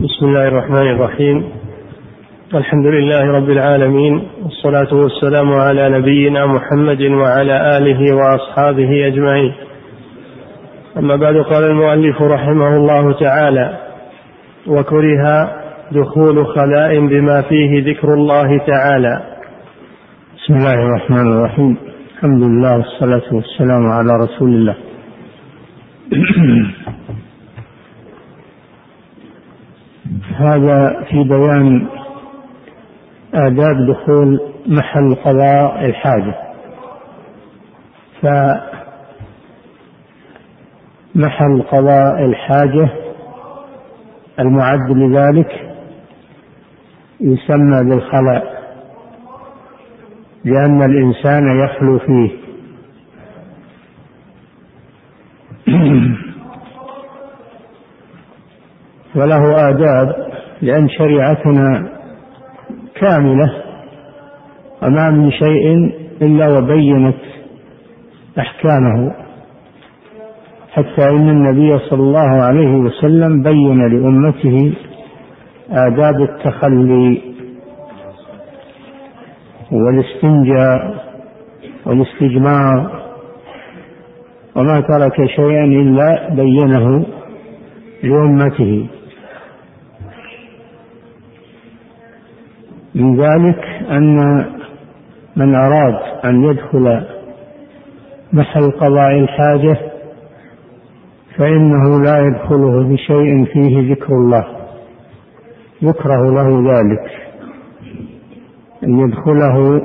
بسم الله الرحمن الرحيم. الحمد لله رب العالمين والصلاة والسلام على نبينا محمد وعلى آله وأصحابه أجمعين. أما بعد قال المؤلف رحمه الله تعالى وكره دخول خلاء بما فيه ذكر الله تعالى. بسم الله الرحمن الرحيم. الحمد لله والصلاة والسلام على رسول الله. هذا في بيان آداب دخول محل قضاء الحاجة. فمحل قضاء الحاجة المعد لذلك يسمى بالخلاء لأن الإنسان يخلو فيه. وله آداب لأن شريعتنا كاملة وما من شيء إلا وبينت أحكامه. حتى إن النبي صلى الله عليه وسلم بين لأمته آداب التخلي والاستنجاء والاستجمار وما ترك شيئا إلا بينه لأمته. من ذلك أن من أراد أن يدخل محل قضاء الحاجة فإنه لا يدخله بشيء فيه ذكر الله. يكره له ذلك. أن يدخله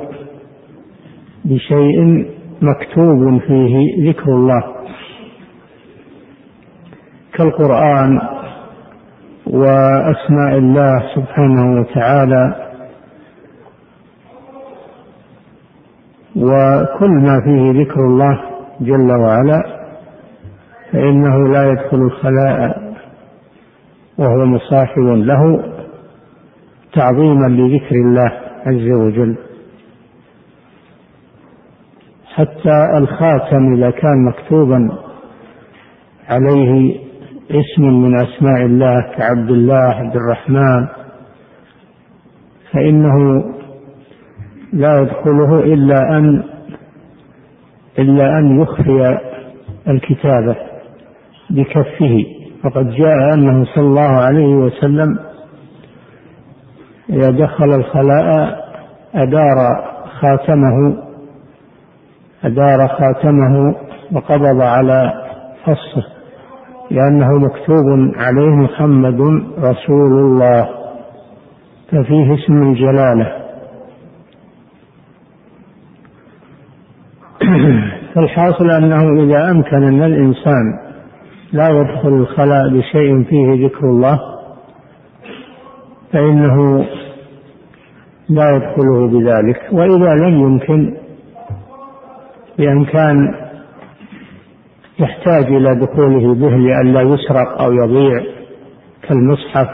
بشيء مكتوب فيه ذكر الله. كالقرآن وأسماء الله سبحانه وتعالى وكل ما فيه ذكر الله جل وعلا فإنه لا يدخل الخلاء وهو مصاحب له تعظيما لذكر الله عز وجل. حتى الخاتم إذا كان مكتوبا عليه اسم من أسماء الله كعبد الله عبد الرحمن فإنه لا يدخله إلا أن إلا أن يخفي الكتابة بكفه. فقد جاء أنه صلى الله عليه وسلم إذا دخل الخلاء أدار خاتمه أدار خاتمه وقبض على فصه لأنه مكتوب عليه محمد رسول الله ففيه اسم الجلالة. فالحاصل أنه إذا أمكن أن الإنسان لا يدخل الخلاء بشيء فيه ذكر الله فإنه لا يدخله بذلك. وإذا لم يمكن بأن كان يحتاج إلى دخوله به لئلا يسرق أو يضيع كالمصحف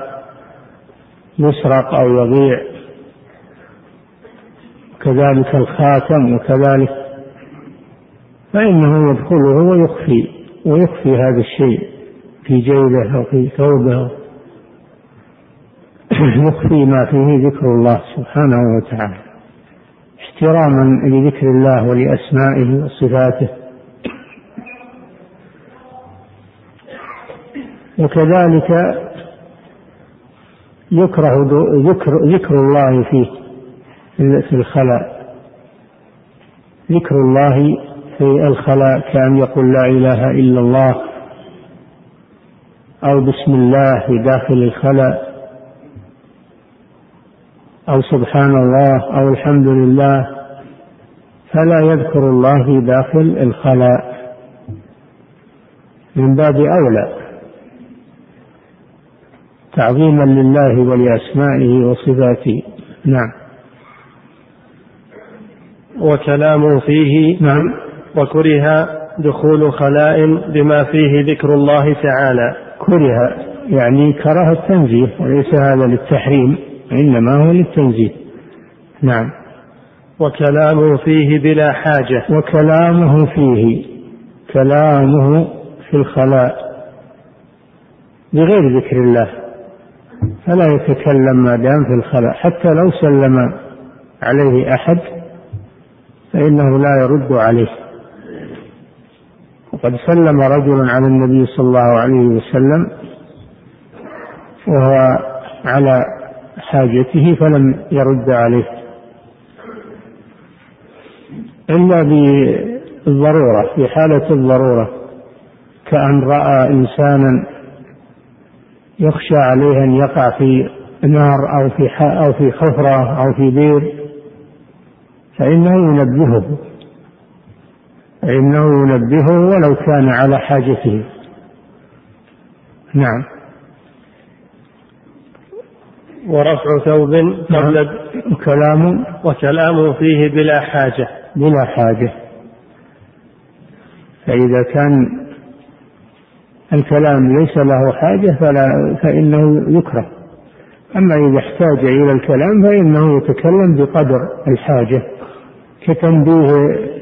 يسرق أو يضيع كذلك الخاتم وكذلك فإنه يدخله ويخفي ويخفي هذا الشيء في جيبه أو في ثوبه. يخفي ما فيه ذكر الله سبحانه وتعالى. احتراما لذكر الله ولأسمائه وصفاته. وكذلك يكره ذكر ذكر الله فيه في الخلاء. ذكر الله في الخلاء كأن يقول لا إله إلا الله أو بسم الله في داخل الخلاء أو سبحان الله أو الحمد لله فلا يذكر الله في داخل الخلاء من باب أولى تعظيما لله ولأسمائه وصفاته. نعم. وكلام فيه نعم. وكره دخول خلاء بما فيه ذكر الله تعالى. كره يعني كره التنزيه وليس هذا للتحريم إنما هو للتنزيه. نعم. وكلامه فيه بلا حاجة. وكلامه فيه كلامه في الخلاء بغير ذكر الله. فلا يتكلم ما دام في الخلاء. حتى لو سلم عليه أحد فإنه لا يرد عليه. وقد سلم رجل على النبي صلى الله عليه وسلم وهو على حاجته فلم يرد عليه. إلا بالضرورة في حالة الضرورة كأن رأى إنسانا يخشى عليه أن يقع في نار أو في أو في حفرة أو في بير فإنه ينبهه. فإنه ينبهه ولو كان على حاجته. نعم. ورفع ثوب قبل نعم. كلام. وكلام فيه بلا حاجة. بلا حاجة. فإذا كان الكلام ليس له حاجة فلا فإنه يكره. أما إذا احتاج إلى الكلام فإنه يتكلم بقدر الحاجة كتنبيه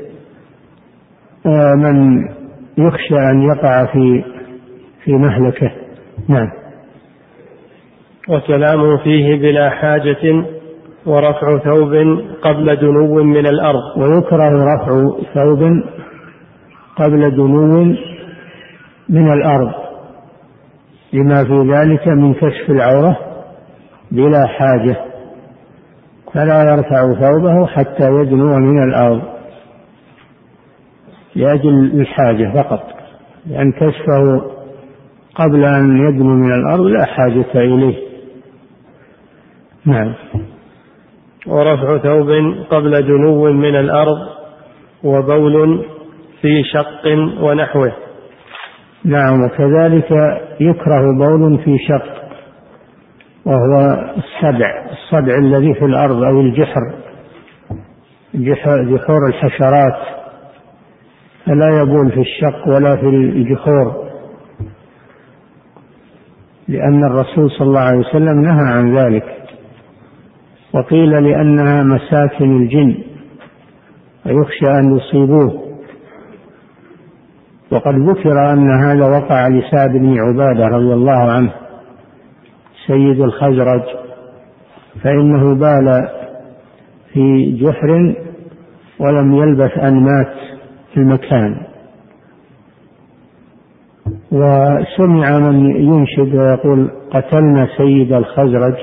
من يخشى أن يقع في في مهلكة. نعم. وكلام فيه بلا حاجة ورفع ثوب قبل دنو من الأرض. ويكره رفع ثوب قبل دنو من الأرض. لما في ذلك من كشف العورة بلا حاجة. فلا يرفع ثوبه حتى يدنو من الأرض. لأجل الحاجة فقط. لأن كشفه قبل أن يدنو من الأرض لا حاجة إليه. نعم. ورفع ثوب قبل دنو من الأرض وبول في شق ونحوه. نعم وكذلك يكره بول في شق وهو السبع الصدع الذي في الأرض أو الجحر جحور الحشرات. فلا يبول في الشق ولا في الجحور لأن الرسول صلى الله عليه وسلم نهى عن ذلك. وقيل لأنها مساكن الجن ويخشى أن يصيبوه. وقد ذكر أن هذا وقع لسعد بن عبادة رضي الله عنه سيد الخزرج. فإنه بال في جحر ولم يلبث أن مات. المكان وسمع من ينشد ويقول قتلنا سيد الخزرج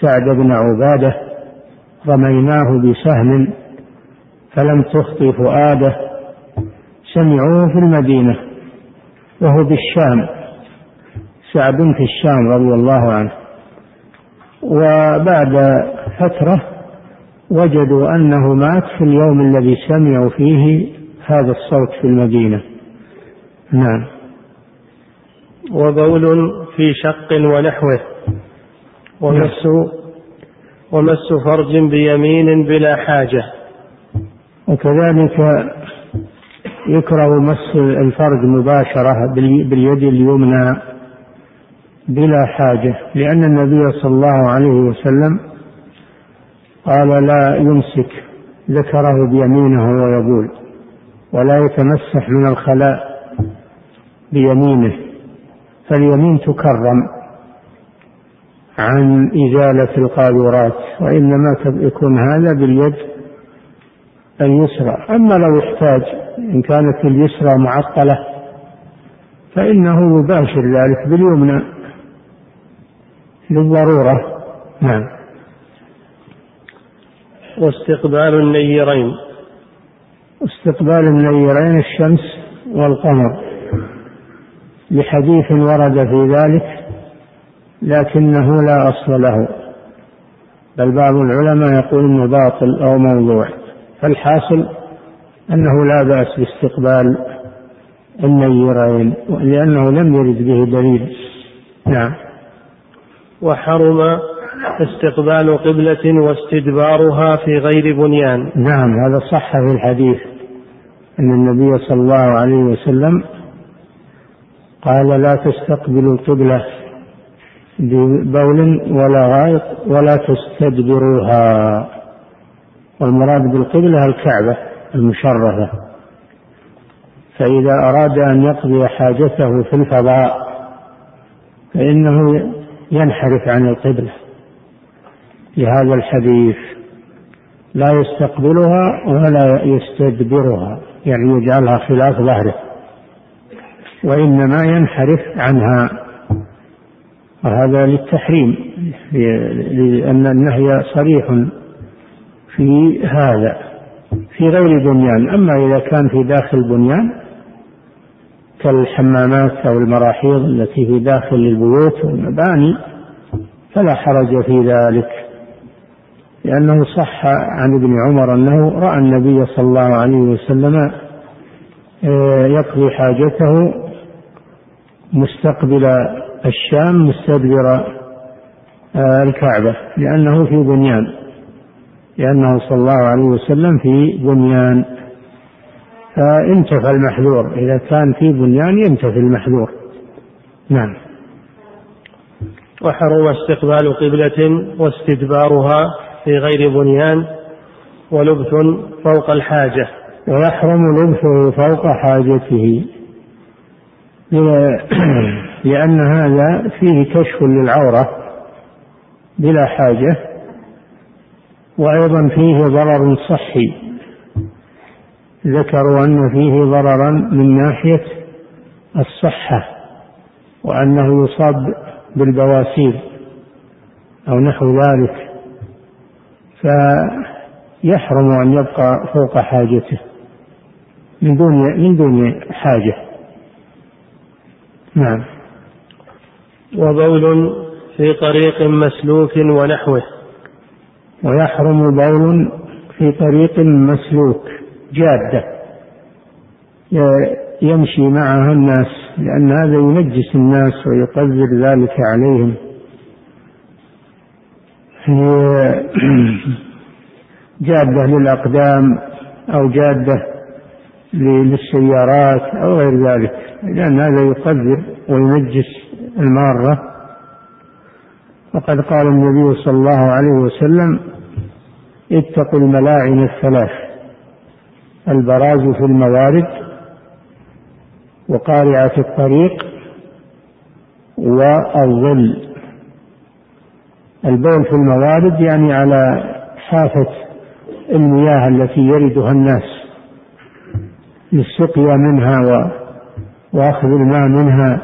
سعد بن عبادة رميناه بسهم فلم تخطي فؤاده. سمعوه في المدينة وهو بالشام سعد في الشام رضي الله عنه. وبعد فترة وجدوا أنه مات في اليوم الذي سمعوا فيه هذا الصوت في المدينة. نعم. وبول في شق ونحوه. ومس ومس فرج بيمين بلا حاجة. وكذلك يكره مس الفرج مباشرة باليد اليمنى بلا حاجة لأن النبي صلى الله عليه وسلم قال لا يمسك ذكره بيمينه ويقول ولا يتمسح من الخلاء بيمينه فاليمين تكرم عن إزالة القاذورات وإنما يكون هذا باليد اليسرى. أما لو احتاج إن كانت اليسرى معطلة فإنه يباشر ذلك باليمنى للضرورة. نعم. واستقبال النيرين. استقبال النيرين الشمس والقمر لحديث ورد في ذلك لكنه لا أصل له بل بعض العلماء يقول انه باطل أو موضوع فالحاصل أنه لا بأس باستقبال النيرين لأنه لم يرد به دليل. نعم. وحرم استقبال قبلة واستدبارها في غير بنيان. نعم هذا صح في الحديث. أن النبي صلى الله عليه وسلم قال لا تستقبلوا القبلة ببول ولا غائط ولا تستدبروها. والمراد بالقبلة الكعبة المشرفة. فإذا أراد أن يقضي حاجته في الفضاء فإنه ينحرف عن القبلة. في هذا الحديث لا يستقبلها ولا يستدبرها. يعني يجعلها خلاف ظهره وإنما ينحرف عنها وهذا للتحريم لأن النهي صريح في هذا في غير بنيان أما إذا كان في داخل بنيان كالحمامات أو المراحيض التي في داخل البيوت والمباني فلا حرج في ذلك. لأنه صح عن ابن عمر أنه رأى النبي صلى الله عليه وسلم آه، يقضي حاجته مستقبل الشام مستدبر آه، الكعبة لأنه في بنيان لأنه صلى الله عليه وسلم في بنيان. فانتفى المحذور إذا كان في بنيان ينتفي المحذور. نعم. وحرم استقبال قبلة واستدبارها. في غير بنيان ولبث فوق الحاجة ويحرم لبثه فوق حاجته. لأن هذا فيه كشف للعورة بلا حاجة وأيضا فيه ضرر صحي. ذكروا أن فيه ضررا من ناحية الصحة وأنه يصاب بالبواسير أو نحو ذلك. فيحرم أن يبقى فوق حاجته من دون من دون حاجة. نعم. وبول في طريق مسلوك ونحوه. ويحرم بول في طريق مسلوك جادة. يمشي معها الناس لأن هذا ينجس الناس ويقدر ذلك عليهم. جادة للأقدام أو جادة للسيارات أو غير ذلك لأن هذا يقدر وينجس المارة. وقد قال النبي صلى الله عليه وسلم اتقوا الملاعن الثلاث البراز في الموارد وقارعة الطريق والظل. البول في الموارد يعني على حافة المياه التي يردها الناس. للسقيا منها وأخذ الماء منها.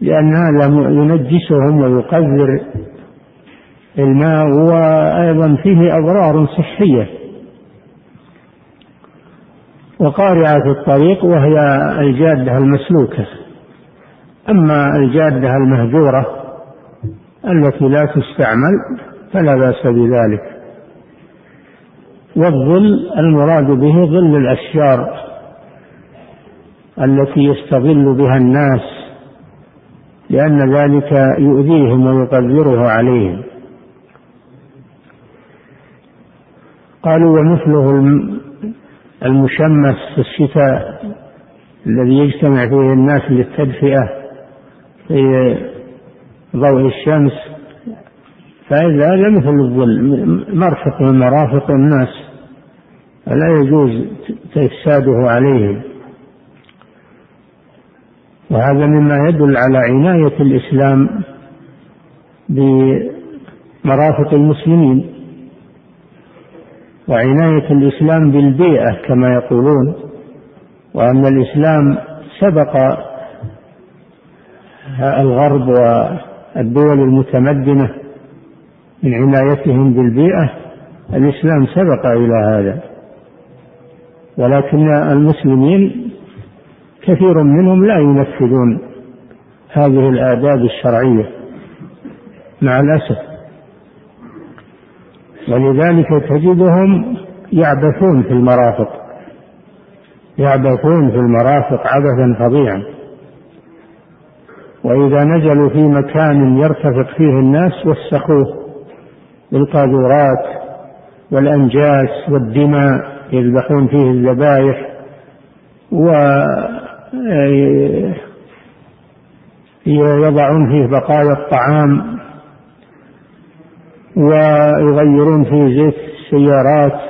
لأن هذا ينجسهم ويقذر الماء وأيضا فيه أضرار صحية. وقارعة الطريق وهي الجادة المسلوكة. أما الجادة المهجورة التي لا تستعمل فلا بأس بذلك. والظل المراد به ظل الأشجار التي يستظل بها الناس لأن ذلك يؤذيهم ويقدره عليهم. قالوا ومثله المشمس في الشتاء الذي يجتمع فيه الناس للتدفئة في ضوء الشمس فإذا هذا مثل الظل مرفق من مرافق الناس فلا يجوز إفساده عليهم. وهذا مما يدل على عناية الإسلام بمرافق المسلمين وعناية الإسلام بالبيئة كما يقولون وأن الإسلام سبق الغرب والدول المتمدنة من عنايتهم بالبيئة الإسلام سبق إلى هذا. ولكن المسلمين كثير منهم لا ينفذون هذه الآداب الشرعية مع الأسف. ولذلك تجدهم يعبثون في المرافق يعبثون في المرافق عبثا فظيعا. وإذا نزلوا في مكان يرتفق فيه الناس وسخوه بالقاذورات والأنجاس والدماء يذبحون فيه الذبائح و يضعون فيه بقايا الطعام ويغيرون فيه زيت السيارات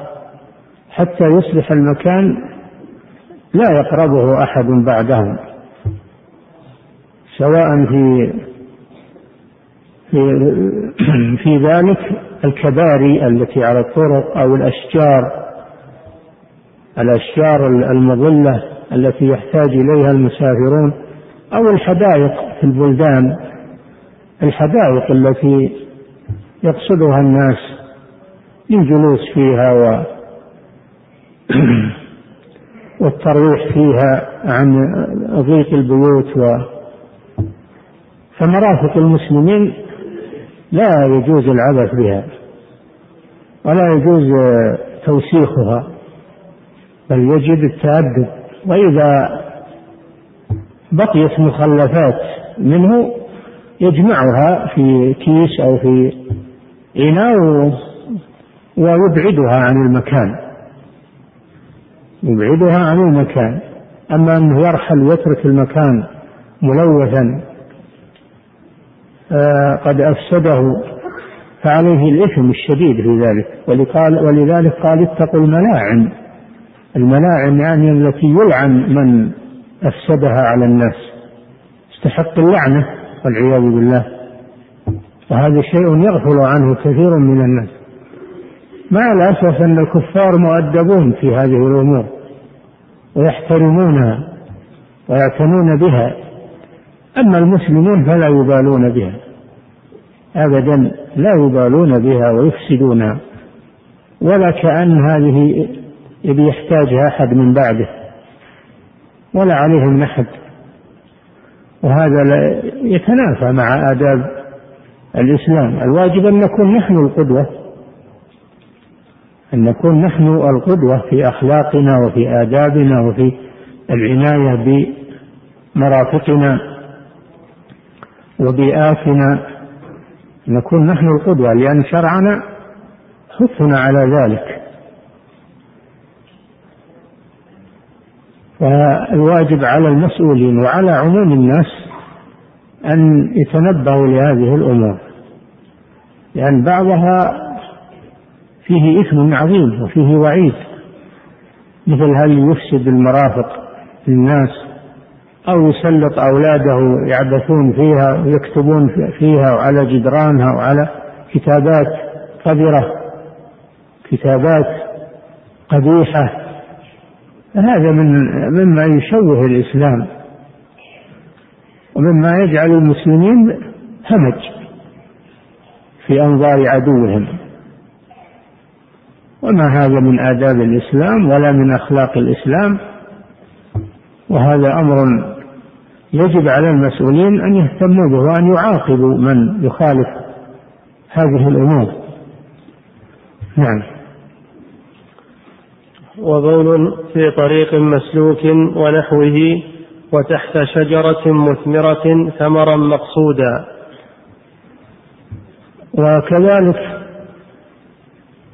حتى يصبح المكان لا يقربه أحد بعدهم سواء في في, في ذلك الكباري التي على الطرق أو الأشجار الأشجار المظلة التي يحتاج إليها المسافرون أو الحدائق في البلدان. الحدائق التي يقصدها الناس للجلوس فيها و والترويح فيها عن ضيق البيوت و فمرافق المسلمين لا يجوز العبث بها ولا يجوز توسيخها بل يجب التأدب وإذا بقيت مخلفات منه يجمعها في كيس أو في إناء ويبعدها عن المكان. يبعدها عن المكان. أما أنه يرحل ويترك المكان ملوثا قد أفسده. فعليه الإثم الشديد في ذلك ولذلك قال اتقوا الملاعن. الملاعن يعني التي يلعن من أفسدها على الناس. استحق اللعنة والعياذ بالله. وهذا شيء يغفل عنه كثير من الناس. مع الأسف أن الكفار مؤدبون في هذه الأمور. ويحترمونها. ويعتنون بها. أما المسلمون فلا يبالون بها. أبدا لا يبالون بها ويفسدونها ولا كأن هذه يحتاجها أحد من بعده ولا عليهم نحد وهذا يتنافى مع آداب الإسلام. الواجب أن نكون نحن القدوة أن نكون نحن القدوة في أخلاقنا وفي آدابنا وفي العناية بمرافقنا. وبيئاتنا نكون نحن القدوة لأن شرعنا حثنا على ذلك. فالواجب على المسؤولين وعلى عموم الناس أن يتنبهوا لهذه الأمور لأن بعضها فيه إثم عظيم وفيه وعيد مثل هل يفسد المرافق للناس؟ أو يسلط أولاده يعبثون فيها ويكتبون فيها وعلى جدرانها وعلى كتابات قذرة كتابات قبيحة. هذا من مما يشوه الإسلام ومما يجعل المسلمين همج في أنظار عدوهم. وما هذا من آداب الإسلام ولا من أخلاق الإسلام وهذا أمر يجب على المسؤولين أن يهتموا به وأن يعاقبوا من يخالف هذه الأمور. نعم. وبول في طريق مسلوك ونحوه وتحت شجرة مثمرة ثمرا مقصودا. وكذلك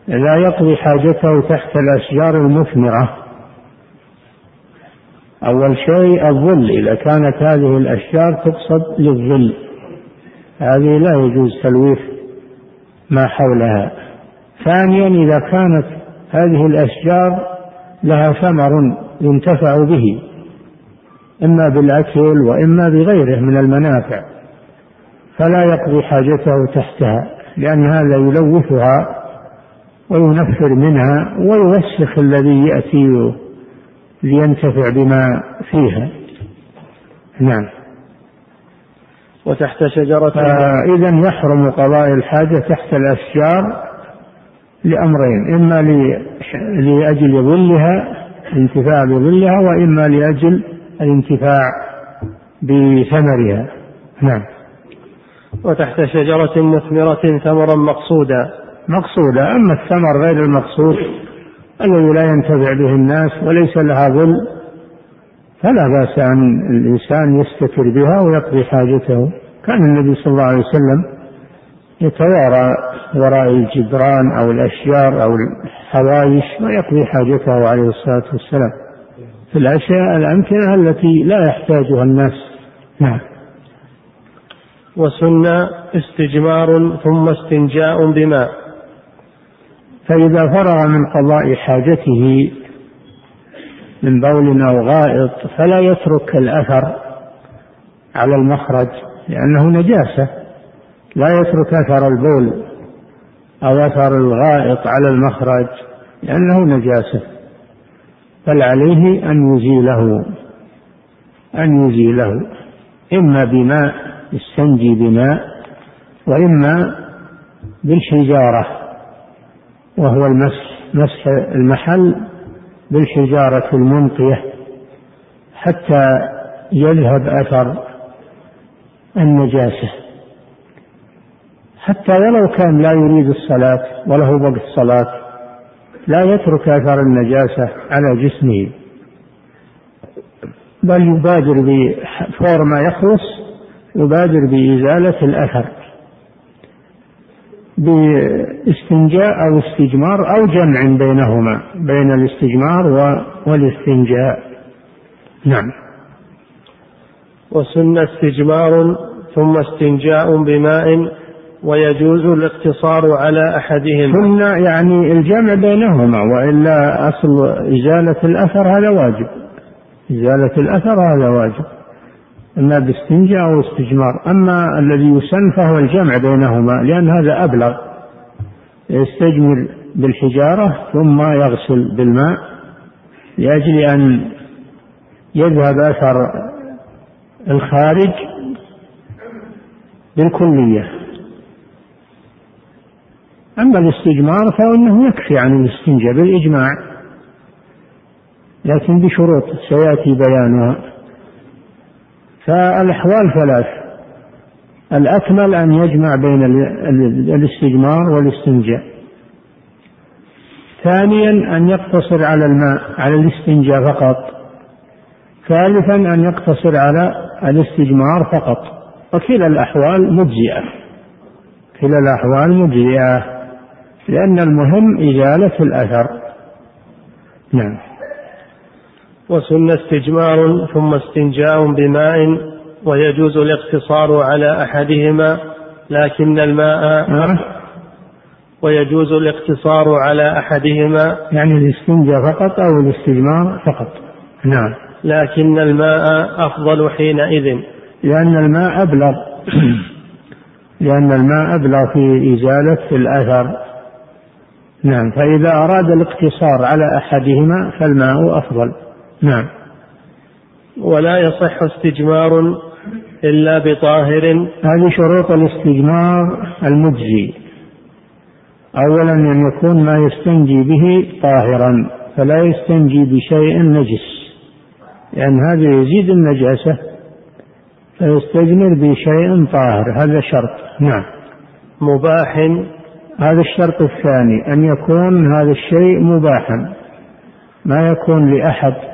لا يقضي حاجته تحت الأشجار المثمرة. أول شيء الظل إذا كانت هذه الأشجار تقصد للظل. هذه لا يجوز تلويث ما حولها. ثانيا إذا كانت هذه الأشجار لها ثمر ينتفع به إما بالأكل وإما بغيره من المنافع فلا يقضي حاجته تحتها لأن هذا يلوثها وينفر منها ويوسخ الذي يأتي لينتفع بما فيها. نعم. وتحت شجرة إذا يحرم قضاء الحاجة تحت الأشجار لأمرين إما لأجل ظلها الانتفاع بظلها وإما لأجل الانتفاع بثمرها. نعم. وتحت شجرة مثمرة ثمرا مقصودا مقصودة أما الثمر غير المقصود الذي لا ينتفع به الناس وليس لها ظل فلا بأس أن الإنسان يستتر بها ويقضي حاجته. كان النبي صلى الله عليه وسلم يتوارى وراء الجدران أو الأشجار أو الحوايش ويقضي حاجته عليه الصلاة والسلام. في الأشياء الأمكنة التي لا يحتاجها الناس. نعم. وسن استجمار ثم استنجاء بماء. فإذا فرغ من قضاء حاجته من بول أو غائط فلا يترك الأثر على المخرج لأنه نجاسة. لا يترك أثر البول أو أثر الغائط على المخرج لأنه نجاسة. بل عليه أن يزيله أن يزيله إما بماء يستنجي بماء وإما بالحجارة. وهو المسح مسح المحل بالحجارة المنقية حتى يذهب أثر النجاسة. حتى ولو كان لا يريد الصلاة وله وقت صلاة لا يترك أثر النجاسة على جسمه. بل يبادر بفور ما يخلص يبادر بإزالة الأثر. باستنجاء أو استجمار أو جمع بينهما بين الاستجمار والاستنجاء. نعم. وسن استجمار ثم استنجاء بماء ويجوز الاقتصار على أحدهما. سنة يعني الجمع بينهما وإلا أصل إزالة الأثر هذا واجب. إزالة الأثر هذا واجب. إما باستنجاء أو استجمار. أما الذي يسن فهو الجمع بينهما لأن هذا أبلغ. يستجمر بالحجارة ثم يغسل بالماء لأجل أن يذهب أثر الخارج بالكلية. أما الاستجمار فإنه يكفي عن الاستنجاء بالإجماع لكن بشروط. سيأتي بيانها. فالأحوال ثلاث. الأكمل أن يجمع بين الاستجمار والاستنجاء. ثانيا أن يقتصر على الماء على الاستنجاء فقط. ثالثا أن يقتصر على الاستجمار فقط. وكلا الأحوال مجزئة. كلا الأحوال مجزئة. لأن المهم إزالة الأثر. نعم. وسن استجمار ثم استنجاء بماء ويجوز الاقتصار على أحدهما لكن الماء نعم. ويجوز الاقتصار على أحدهما. يعني الاستنجاء فقط أو الاستجمار فقط؟ نعم. لكن الماء أفضل حينئذ. لأن الماء أبلغ. لأن الماء أبلغ في إزالة الأثر. نعم. فإذا أراد الاقتصار على أحدهما فالماء أفضل. نعم. ولا يصح استجمار إلا بطاهر. هذه شروط الاستجمار المجزي. أولا أن يكون ما يستنجي به طاهرا فلا يستنجي بشيء نجس. لأن هذا يزيد النجاسة فيستجمر بشيء طاهر. هذا شرط. نعم. مباح. هذا الشرط الثاني أن يكون هذا الشيء مباحا. ما يكون لأحد.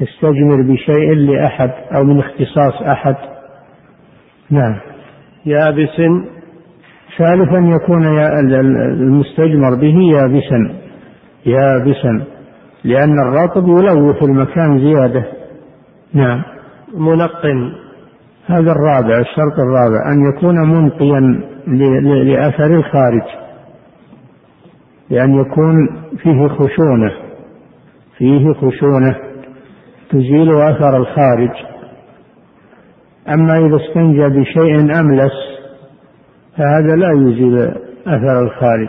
تستجمر بشيء لأحد أو من اختصاص أحد. نعم. يابس ثالثا يكون المستجمر به يابسا. يابسا. لأن الرطب يلوث المكان زيادة. نعم. منق هذا الرابع الشرط الرابع أن يكون منقيا لأثر الخارج. بأن يكون فيه خشونة. فيه خشونة. تزيل أثر الخارج. أما إذا استنجى بشيء أملس فهذا لا يزيل أثر الخارج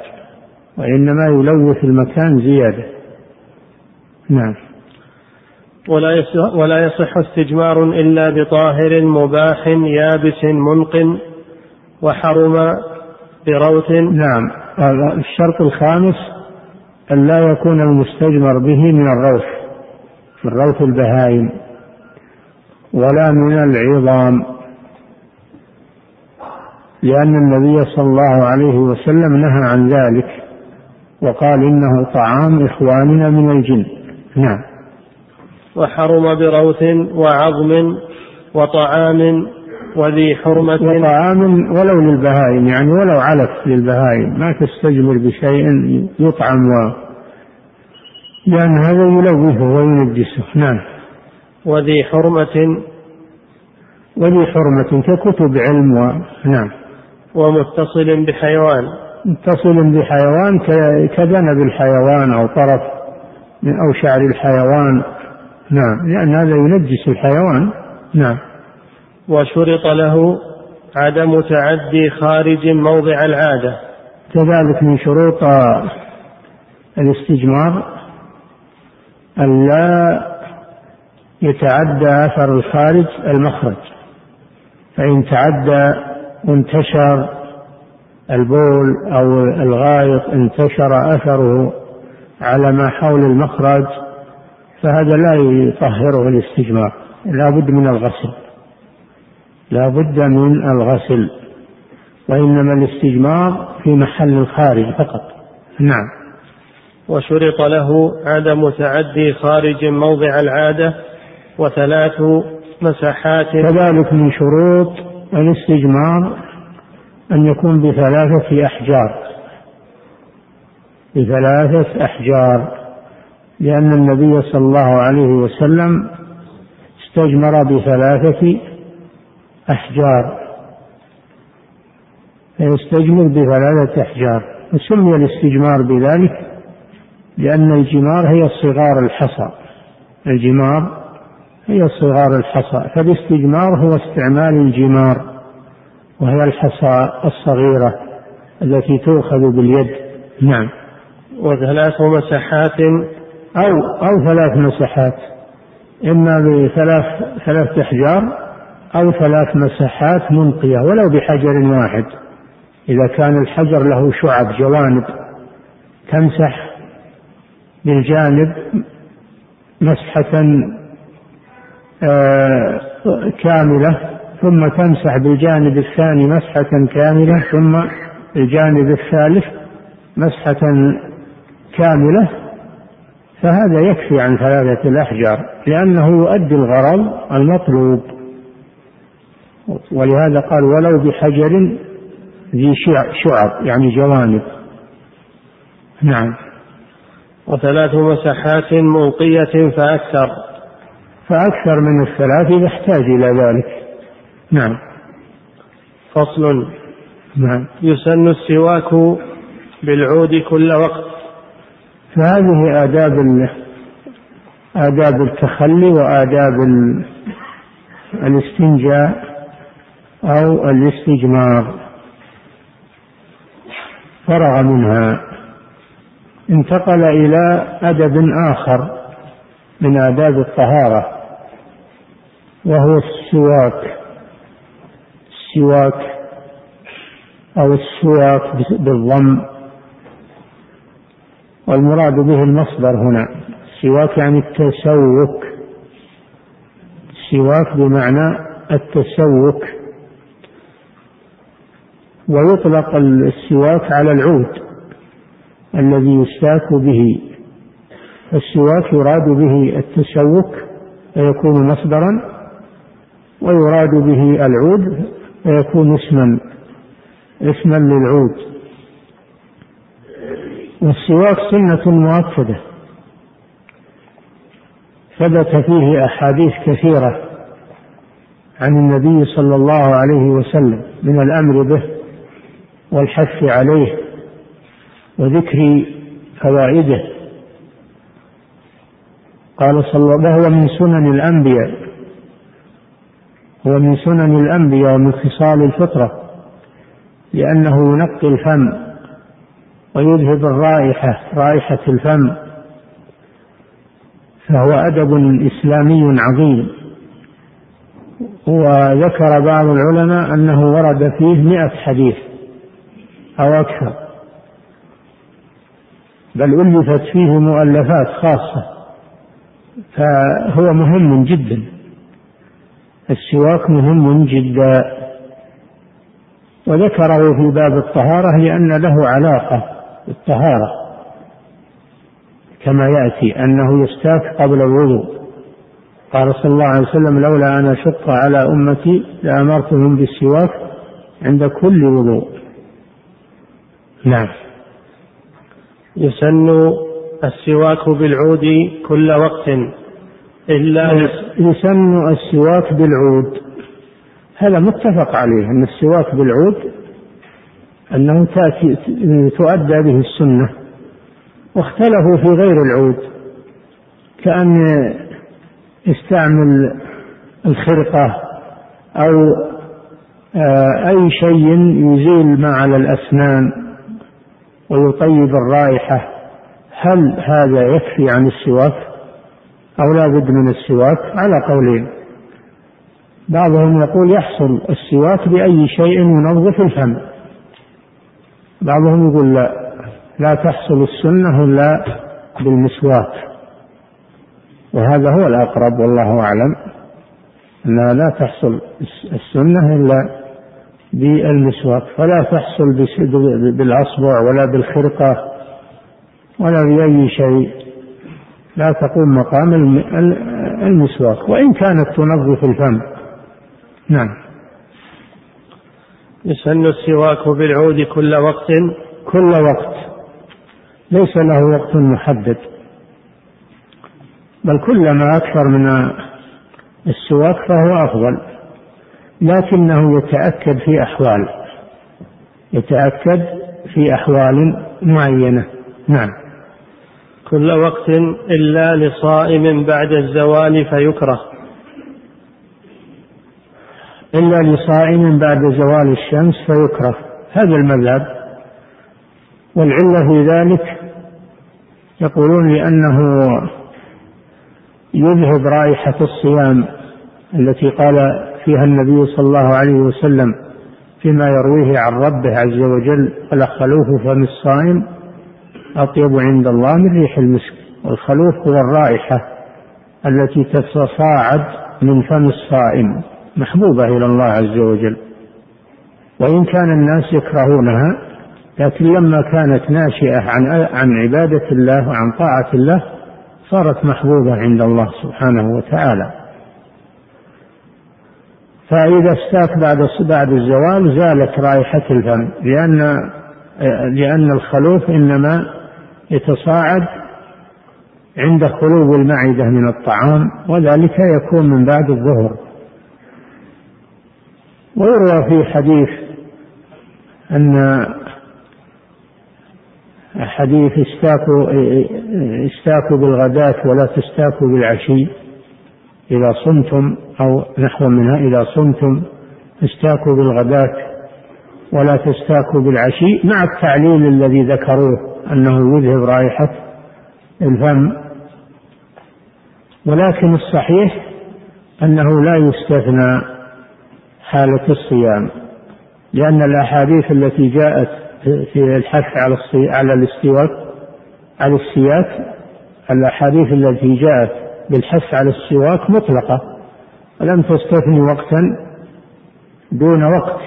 وإنما يلوث المكان زيادة. نعم. ولا يصح, ولا يصح استجمار إلا بطاهر مباح يابس منق وحرم بروث. نعم. الشرط الخامس أن لا يكون المستجمر به من الروث. من روث البهائم ولا من العظام لأن النبي صلى الله عليه وسلم نهى عن ذلك وقال إنه طعام إخواننا من الجن. نعم. وحرم بروث وعظم وطعام وذي حرمة. وطعام ولو للبهائم يعني ولو علف للبهائم ما تستجمر بشيء يطعم و لأن هذا يلوثه وينجسه نعم. وذي حرمة وذي حرمة ككتب علم و... نعم. ومتصل بحيوان. متصل بحيوان كذنب الحيوان أو طرف أو شعر الحيوان. نعم. لأن هذا ينجس الحيوان. نعم. وشرط له عدم تعدي خارج موضع العادة. كذلك من شروط الاستجمار أن لا يتعدى أثر الخارج المخرج فإن تعدى وانتشر البول أو الغائط انتشر أثره على ما حول المخرج فهذا لا يطهره الاستجمار لا بد من الغسل لا بد من الغسل وإنما الاستجمار في محل الخارج فقط. نعم. وشرط له عدم تعدي خارج موضع العادة وثلاث مساحات. كذلك من شروط الاستجمار أن يكون بثلاثة أحجار. بثلاثة أحجار لأن النبي صلى الله عليه وسلم استجمر بثلاثة أحجار. فيستجمر بثلاثة أحجار. وسمي الاستجمار بذلك لأن الجمار هي صغار الحصى. الجمار هي صغار الحصى. فالاستجمار هو استعمال الجمار وهي الحصى الصغيرة التي تؤخذ باليد. نعم. وثلاث مساحات أو أو ثلاث مساحات. إما بثلاث ثلاث أحجار أو ثلاث مساحات منقية ولو بحجر واحد. إذا كان الحجر له شعب جوانب تمسح بالجانب مسحة آه، كاملة ثم تمسح بالجانب الثاني مسحة كاملة ثم الجانب الثالث مسحة كاملة. فهذا يكفي عن ثلاثة الأحجار لأنه يؤدي الغرض المطلوب. ولهذا قال ولو بحجر ذي شعب يعني جوانب. نعم. وثلاث مساحات منقية فأكثر. فأكثر من الثلاث إذا احتاج إلى ذلك. نعم. فصل. نعم. يسن السواك بالعود كل وقت. فهذه آداب آداب التخلي وآداب الاستنجاء أو الاستجمار. فرغ منها. انتقل إلى أدب آخر من آداب الطهارة وهو السواك. السواك أو السواك بالضم. والمراد به المصدر هنا. السواك يعني التسوك. السواك بمعنى التسوك. ويطلق السواك على العود. الذي يستاك به. السواك يراد به التسوك فيكون مصدرا ويراد به العود فيكون اسما اسما للعود. والسواك سنة مؤكدة. ثبت فيه أحاديث كثيرة عن النبي صلى الله عليه وسلم من الأمر به والحث عليه. وذكر فوائده. قال صلى الله عليه وسلم من سنن الأنبياء هو من سنن الأنبياء ومن خصال الفطرة لأنه ينقي الفم ويذهب الرائحة رائحة الفم فهو أدب إسلامي عظيم. وذكر بعض العلماء أنه ورد فيه مئة حديث أو أكثر. بل ألفت فيه مؤلفات خاصة فهو مهم جدا. السواك مهم جدا. وذكره في باب الطهارة لأن له علاقة بالطهارة كما يأتي أنه يستاك قبل الوضوء. قال صلى الله عليه وسلم لولا أن أشق على أمتي لأمرتهم بالسواك عند كل وضوء. نعم. يسن السواك بالعود كل وقت. إلا يسن السواك بالعود. هذا متفق عليه أن السواك بالعود أنه تأتي تؤدى به السنة واختلفوا في غير العود. كأن يستعمل الخرقة أو آه، أي شيء يزيل ما على الأسنان. ويطيب الرائحة. هل هذا يكفي عن السواك أو لا بد من السواك؟ على قولين. بعضهم يقول يحصل السواك بأي شيء ينظف الفم. بعضهم يقول لا. لا تحصل السنة إلا بالمسواك. وهذا هو الأقرب والله أعلم. أنها لا تحصل السنة إلا بالمسواك فلا تحصل بالأصبع ولا بالخرقة ولا بأي شيء. لا تقوم مقام المسواك وإن كانت تنظف الفم. نعم. يسن السواك بالعود كل وقت. كل وقت. ليس له وقت محدد. بل كلما أكثر من السواك فهو أفضل. لكنه يتأكد في أحوال. يتأكد في أحوال معينة. نعم. كل وقت إلا لصائم بعد الزوال فيكره. إلا لصائم بعد زوال الشمس فيكره. هذا المذهب. والعلة في ذلك يقولون لأنه يذهب رائحة الصيام التي قال فيها النبي صلى الله عليه وسلم فيما يرويه عن ربه عز وجل قال خلوف فم الصائم أطيب عند الله من ريح المسك. والخلوف هو الرائحة التي تتصاعد من فم الصائم محبوبة إلى الله عز وجل. وإن كان الناس يكرهونها لكن لما كانت ناشئة عن عن عبادة الله وعن طاعة الله صارت محبوبة عند الله سبحانه وتعالى. فإذا استاك بعد بعد الزوال زالت رائحة الفم لأن لأن الخلوف إنما يتصاعد عند خلو المعدة من الطعام وذلك يكون من بعد الظهر. ويروى في حديث أن حديث استاكوا استاكوا بالغداة ولا تستاكوا بالعشي. إذا صمتم أو نحو منها إذا صمتم استاكوا بالغداة ولا تستاكوا بالعشي مع التعليل الذي ذكروه أنه يذهب رائحة الفم. ولكن الصحيح أنه لا يستثنى حالة الصيام لأن الأحاديث التي جاءت في الحث على على الاستواك على السياك الأحاديث التي جاءت بالحث على السواك مطلقة. ولم تستثني وقتا دون وقت.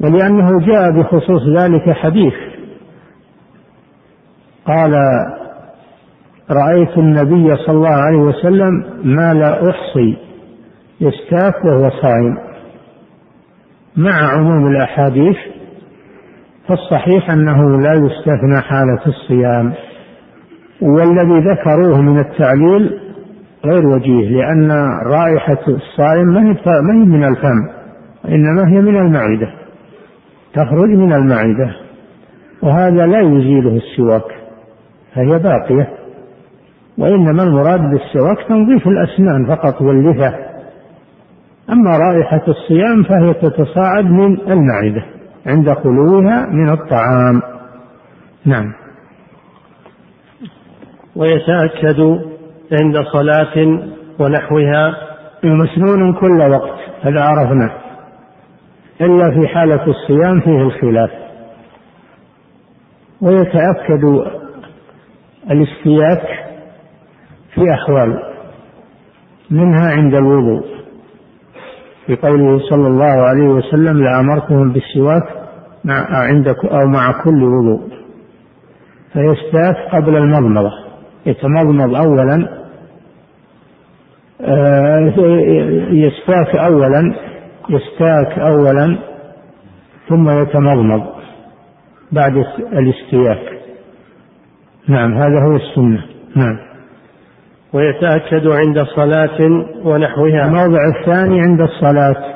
ولأنه جاء بخصوص ذلك حديث. قال رأيت النبي صلى الله عليه وسلم ما لا أحصي يستاك وهو صائم. مع عموم الأحاديث فالصحيح أنه لا يستثنى حالة الصيام. والذي ذكروه من التعليل غير وجيه لأن رائحة الصائم ما هي من الفم وإنما هي من المعدة تخرج من المعدة وهذا لا يزيله السواك فهي باقية وإنما المراد بالسواك تنظيف الأسنان فقط واللثة. أما رائحة الصيام فهي تتصاعد من المعدة عند خلوها من الطعام. نعم. ويتأكد عند صلاة ونحوها. مسنون كل وقت هذا عرفنا. إلا في حالة الصيام فيه الخلاف. ويتأكد الاستياك في أحوال منها عند الوضوء. في قوله صلى الله عليه وسلم لأمرتهم بالسواك مع عند كل أو مع كل وضوء. فيستاك قبل المضمضة. يتمضمض أولا آه، يستاك أولا يستاك أولا ثم يتمضمض بعد الاستياك. نعم هذا هو السنة. نعم. ويتأكد عند صلاة ونحوها. الموضع الثاني عند الصلاة.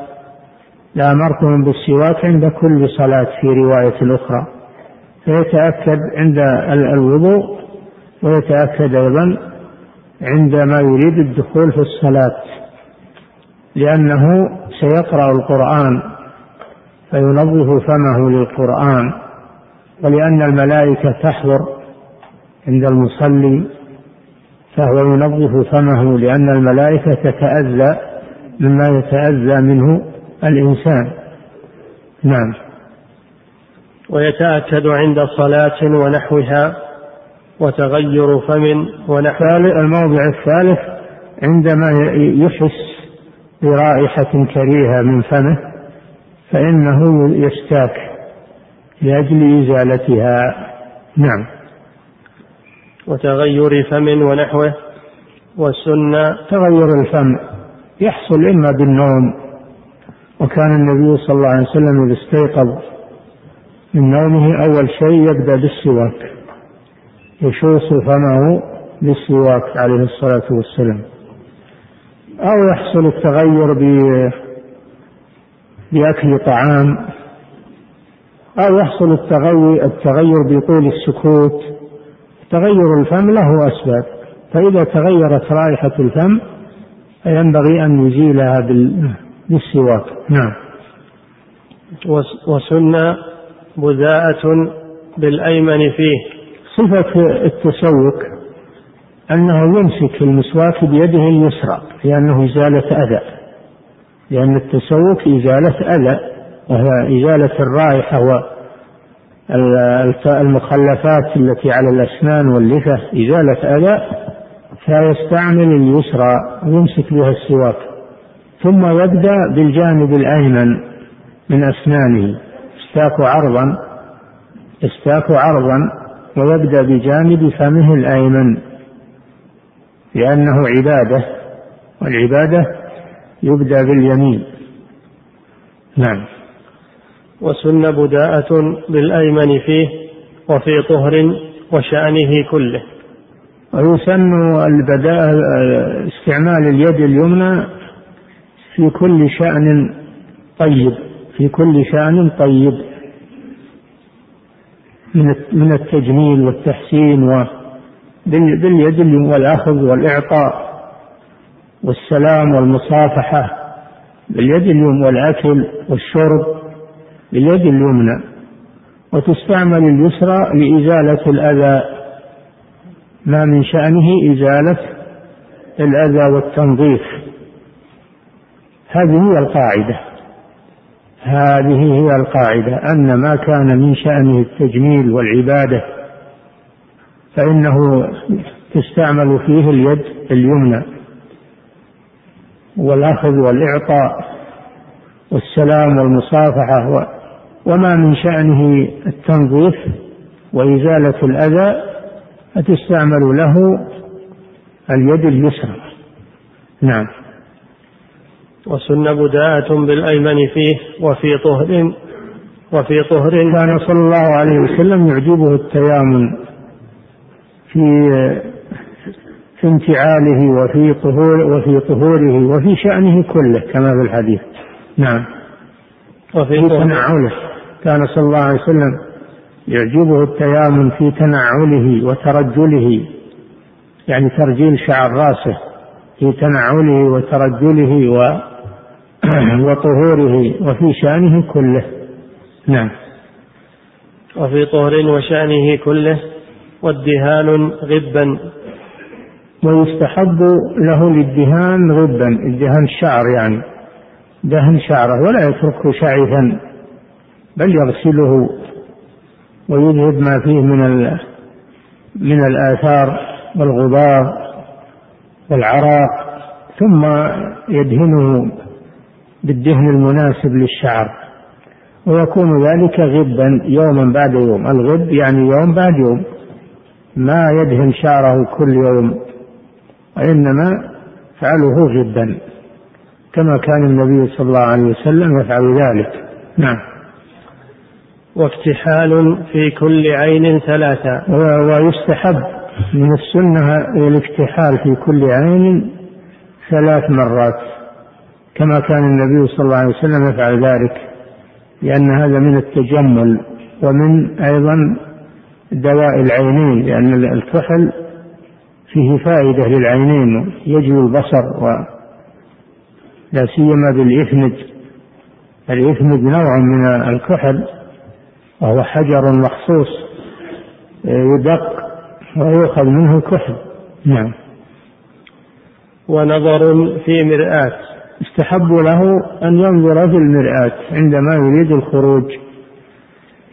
لأمرتهم بالسواك عند كل صلاة في رواية أخرى فيتأكد عند الوضوء ويتأكد أيضا عندما يريد الدخول في الصلاة لأنه سيقرأ القرآن فينظف فمه للقرآن ولأن الملائكة تحضر عند المصلي فهو ينظف فمه لأن الملائكة تتأذى مما يتأذى منه الإنسان. نعم. ويتأكد عند صلاة ونحوها وتغير فم ونحو. الموضع الثالث عندما يحس برائحة كريهة من فمه فإنه يستاك لأجل إزالتها. نعم. وتغير فم ونحوه. والسنة. تغير الفم. يحصل إما بالنوم وكان النبي صلى الله عليه وسلم إذا استيقظ من نومه أول شيء يبدأ بالسواك. يشوص فمه بالسواك عليه الصلاة والسلام. أو يحصل التغير بأكل طعام أو يحصل التغير, التغير بطول السكوت. تغير الفم له أسباب فإذا تغيرت رائحة الفم فينبغي أن يزيلها بالسواك. نعم. وسن بذاءة بالأيمن فيه. صفة التسوك أنه يمسك المسواك بيده اليسرى لأنه إزالة أذى. لأن التسوك إزالة أذى وهي إزالة الرائحة والمخلفات التي على الأسنان واللثة إزالة أذى فيستعمل اليسرى ويمسك بها السواك. ثم يبدأ بالجانب الأيمن من أسنانه. يستاك عرضا يستاك عرضا ويبدأ بجانب فمه الأيمن لأنه عبادة والعبادة يبدأ باليمين. نعم. وسن بداءة بالأيمن فيه وفي طهر وشأنه كله. ويسن البداء استعمال اليد اليمنى في كل شأن طيب في كل شأن طيب. من من التجميل والتحسين باليد والأخذ والإعطاء والسلام والمصافحة باليد اليمنى والأكل والشرب باليد اليمنى وتستعمل اليسرى لإزالة الأذى. ما من شأنه إزالة الأذى والتنظيف. هذه هي القاعدة. هذه هي القاعدة أن ما كان من شأنه التجميل والعبادة فإنه تستعمل فيه اليد اليمنى والأخذ والإعطاء والسلام والمصافحة وما من شأنه التنظيف وإزالة الأذى فتستعمل له اليد اليسرى. نعم. وسن بداءة بالأيمن فيه وفي طهر وفي طهر. كان صلى الله عليه وسلم يعجبه التيامن في في انتعاله وفي طهور وفي طهوره وفي شأنه كله كما في الحديث. نعم. وفي تنعله. كان صلى الله عليه وسلم يعجبه التيامن في تنعله وترجله يعني ترجيل شعر راسه في تنعله وترجله و وطهوره وفي شأنه كله. نعم. وفي طهر وشأنه كله والدهان غبا. ويستحب له للدهان غبا الدهان الشعر يعني. دهن شعره ولا يتركه شعثا بل يغسله ويذهب ما فيه من من الآثار والغبار والعراق ثم يدهنه بالدهن المناسب للشعر. ويكون ذلك غبا يوما بعد يوم. الغب يعني يوم بعد يوم. ما يدهن شعره كل يوم. وإنما فعله غبا. كما كان النبي صلى الله عليه وسلم يفعل ذلك. نعم. واكتحال في كل عين ثلاثة. ويستحب من السنة الاكتحال في كل عين ثلاث مرات. كما كان النبي صلى الله عليه وسلم يفعل ذلك لأن هذا من التجمل ومن أيضا دواء العينين لأن الكحل فيه فائدة للعينين يجلو البصر و لا سيما بالإثمد الإثمد نوع من الكحل وهو حجر مخصوص يدق ويؤخذ منه الكحل. نعم. ونظر في مرآة. استحب له أن ينظر في المرآة عندما يريد الخروج.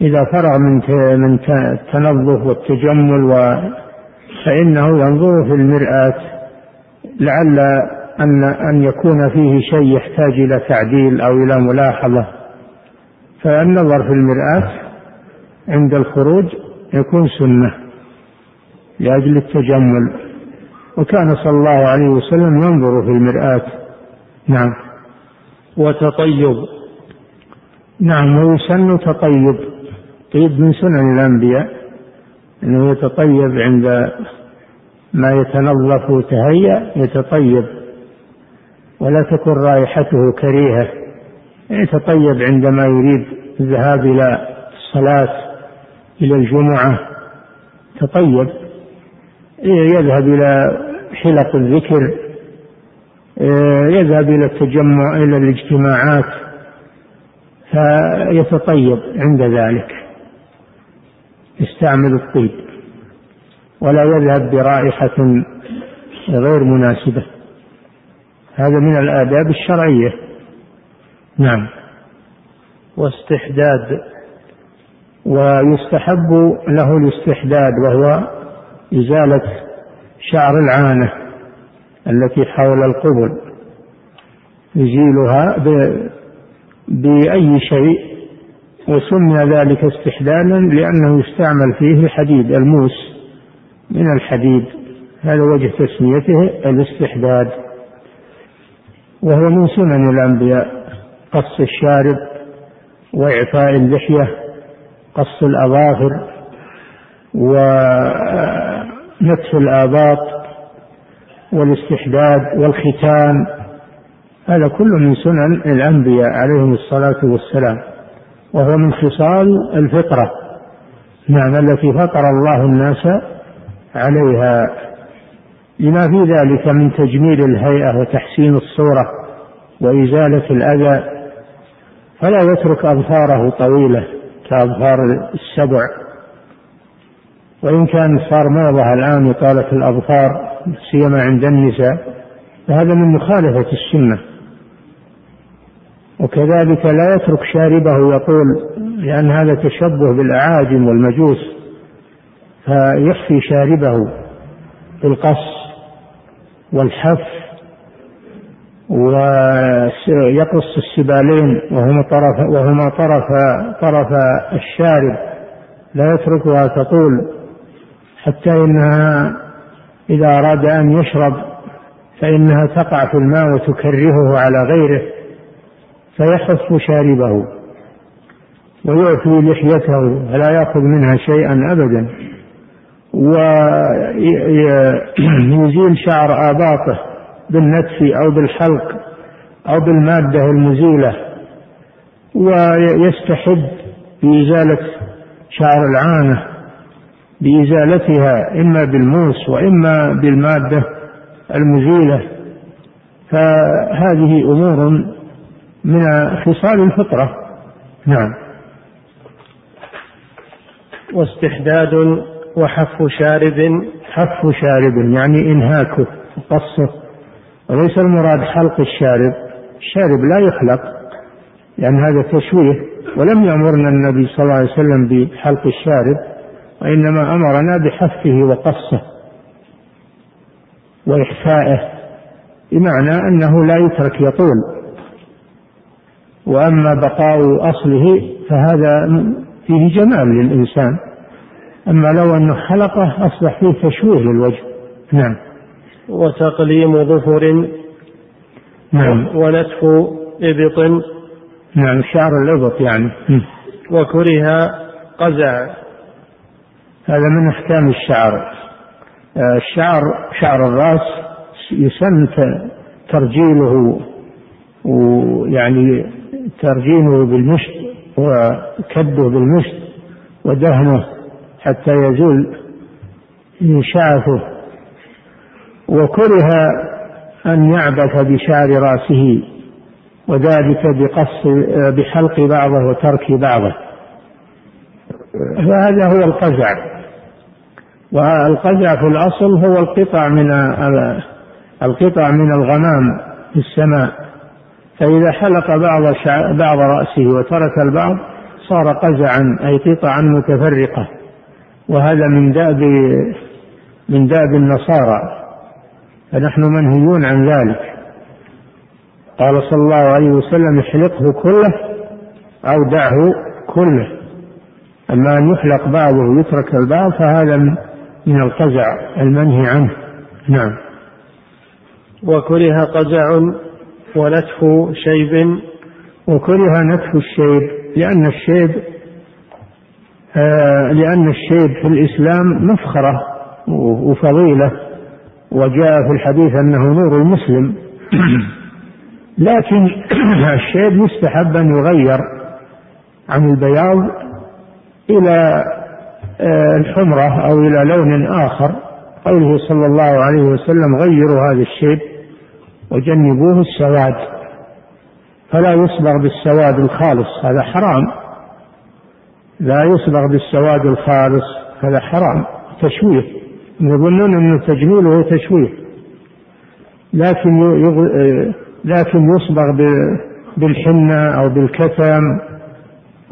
إذا فرغ من من التنظف والتجمل و فإنه ينظر في المرآة. لعل أن أن يكون فيه شيء يحتاج إلى تعديل أو إلى ملاحظة. فالنظر في المرآة عند الخروج يكون سنة لأجل التجمل. وكان صلى الله عليه وسلم ينظر في المرآة. نعم. وتطيب. نعم ويسن تطيب. طيب من سنن الأنبياء أنه يتطيب عند ما يتنظف وتهيأ يتطيب. ولا تكن رائحته كريهة. يتطيب عندما يريد الذهاب إلى الصلاة إلى الجمعة. تطيب. يذهب إلى حلق الذكر. يذهب إلى التجمع إلى الاجتماعات فيتطيب عند ذلك. يستعمل الطيب ولا يذهب برائحة غير مناسبة. هذا من الآداب الشرعية. نعم. واستحداد. ويستحب له الاستحداد وهو إزالة شعر العانة. التي حول القبل يزيلها بأي شيء وسمي ذلك استحدادا لأنه يستعمل فيه الحديد الموس من الحديد. هذا وجه تسميته الاستحداد. وهو من سنن الأنبياء قص الشارب وإعفاء اللحية قص الأظافر ونتف الآباط والاستحداد والختان هذا كله من سنن الأنبياء عليهم الصلاة والسلام وهو من خصال الفطرة. نعم التي فطر الله الناس عليها. لما في ذلك من تجميل الهيئة وتحسين الصورة وإزالة الأذى فلا يترك أظفاره طويلة كأظفار السبع. وإن كان صار موضة الآن إطالة الأظفار سيما عند النساء فهذا من مخالفة السنة. وكذلك لا يترك شاربه يقول لأن هذا تشبه بالأعاجم والمجوس فيخفي شاربه بالقص والحف ويقص السبالين وهما طرف وهما طرف طرف الشارب. لا يتركها تطول حتى إنها إذا أراد أن يشرب فإنها تقع في الماء وتكرهه على غيره فيحف شاربه ويعفي لحيته فلا يأخذ منها شيئا ابدا. ويزيل شعر آباطه بالنتف أو بالحلق أو بالمادة المزيلة ويستحب بإزالة شعر العانة بإزالتها إما بالموس وإما بالمادة المزيلة. فهذه أمور من خصال الفطرة. نعم. واستحداد وحف شارب. حف شارب يعني إنهاكه وقصه. وليس المراد حلق الشارب. الشارب لا يحلق لأن هذا تشويه. ولم يأمرنا النبي صلى الله عليه وسلم بحلق الشارب. وإنما أمرنا بحفه وقصه وإحفائه بمعنى أنه لا يترك يطول. وأما بقاء أصله فهذا فيه جمال للإنسان. أما لو أنه حلقة أصبح فيه تشويه للوجه. نعم. وتقليم ظفر نعم. ونتف إبط. نعم شعر الإبط يعني. وكره قزع. هذا من أحكام الشعر. آه، الشعر شعر الرأس يسن ترجيله ويعني ترجينه بالمشط وكده بالمشط ودهنه حتى يزول شعفه وكره أن يعبث بشعر رأسه وذلك بقص بحلق بعضه وترك بعضه. فهذا هو القزع. والقزع في الأصل هو القطع من القطع من الغمام في السماء. فإذا حلق بعض بعض رأسه وترك البعض صار قزعا أي قطعا متفرقة. وهذا من دأب من دأب النصارى. فنحن منهيون عن ذلك. قال صلى الله عليه وسلم احلقه كله أو دعه كله. أما أن يحلق بعضه ويترك البعض فهذا من القزع المنهي عنه. نعم. وكره قزع ونتف شيب. وكره نتف الشيب لأن الشيب آه لأن الشيب في الإسلام مفخرة وفضيلة. وجاء في الحديث أنه نور المسلم. لكن الشيب يستحب أن يغير عن البياض إلى الحمرة أو إلى لون آخر. قوله صلى الله عليه وسلم غيروا هذا الشيب وجنبوه السواد. فلا يصبغ بالسواد الخالص هذا حرام. لا يصبغ بالسواد الخالص هذا حرام. تشويه. يظنون أن التجميل هو تشويه. لكن لكن يصبغ بالحنة أو بالكتم.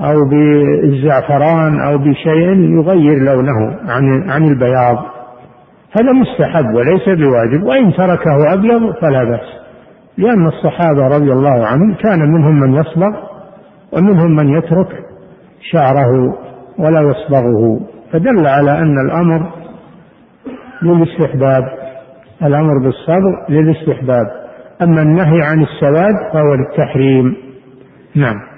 أو بالزعفران أو بشيء يغير لونه عن عن البياض. هذا مستحب وليس بواجب وإن تركه أبيض فلا بأس. لأن الصحابة رضي الله عنهم كان منهم من يصبغ ومنهم من يترك شعره ولا يصبغه. فدل على أن الأمر للاستحباب الأمر بالصبغ للاستحباب. أما النهي عن السواد فهو للتحريم. نعم.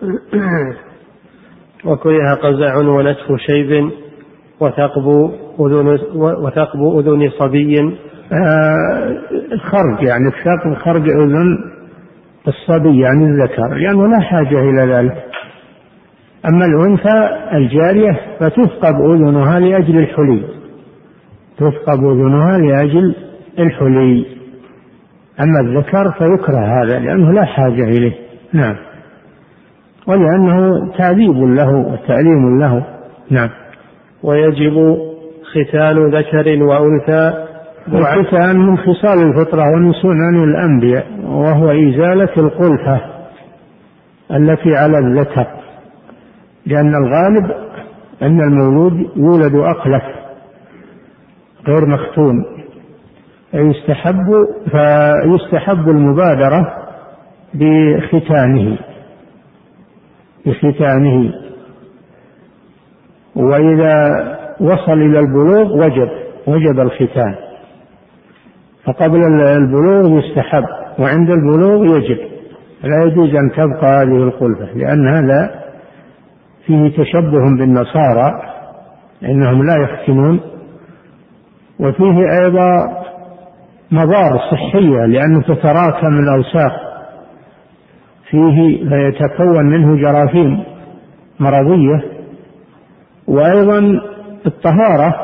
وكره قزع ونتف شيب وثقب أذن وثقب أذن صبي. آه خرج يعني الثقب خرج أذن الصبي يعني الذكر لأنه لا حاجة إلى ذلك. أما الأنثى الجارية فتثقب أذنها لأجل الحلي. تثقب أذنها لأجل الحلي. أما الذكر فيكره هذا لأنه لا حاجة إليه. نعم. ولأنه تعذيب له وتأليم له. نعم. ويجب ختان ذكر وأنثى. والختان من خصال الفطرة ومن سنن الأنبياء وهو إزالة القلفة التي على الذكر. لأن الغالب أن المولود يولد أقلف غير مختون. فيستحب فيستحب المبادرة بختانه. بختانه وإذا وصل إلى البلوغ وجب وجب الختان. فقبل البلوغ يستحب وعند البلوغ يجب. لا يجوز أن تبقى هذه الخلفة لأن هذا فيه تشبه بالنصارى إنهم لا يختنون. وفيه أيضا مضار صحية لأنه تتراكم الأوساخ. فيه فيتكون منه جراثيم مرضية وأيضا الطهارة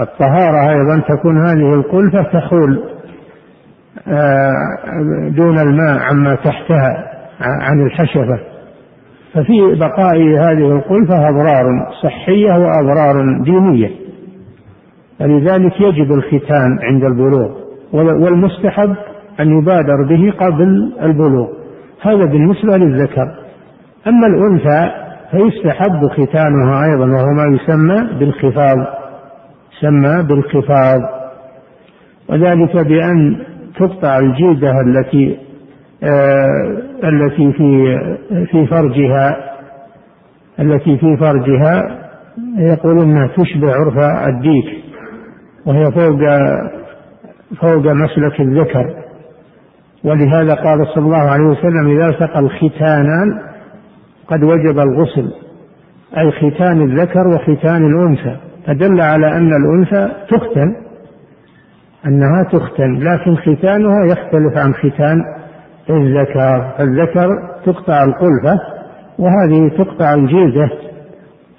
الطهارة أيضا تكون هذه القلفة تحول آه، دون الماء عما تحتها عن الحشفة ففي بقاء هذه القلفة أضرار صحية وأضرار دينية. فلذلك يجب الختان عند البلوغ والمستحب أن يبادر به قبل البلوغ. هذا بالنسبة للذكر. أما الأنثى فيستحب ختانها أيضا وهو ما يسمى بالخفاض يسمى بالخفاض. وذلك بأن تقطع الجلدة التي آه التي في في فرجها التي في فرجها يقول إنها تشبه عرف الديك وهي فوق فوق مسلك الذكر. ولهذا قال صلى الله عليه وسلم إذا التقى الختانان قد وجب الغسل أي ختان الذكر وختان الأنثى فدل على أن الأنثى تختن أنها تختن لكن ختانها يختلف عن ختان الذكر الذكر تقطع القلفة وهذه تقطع الجلدة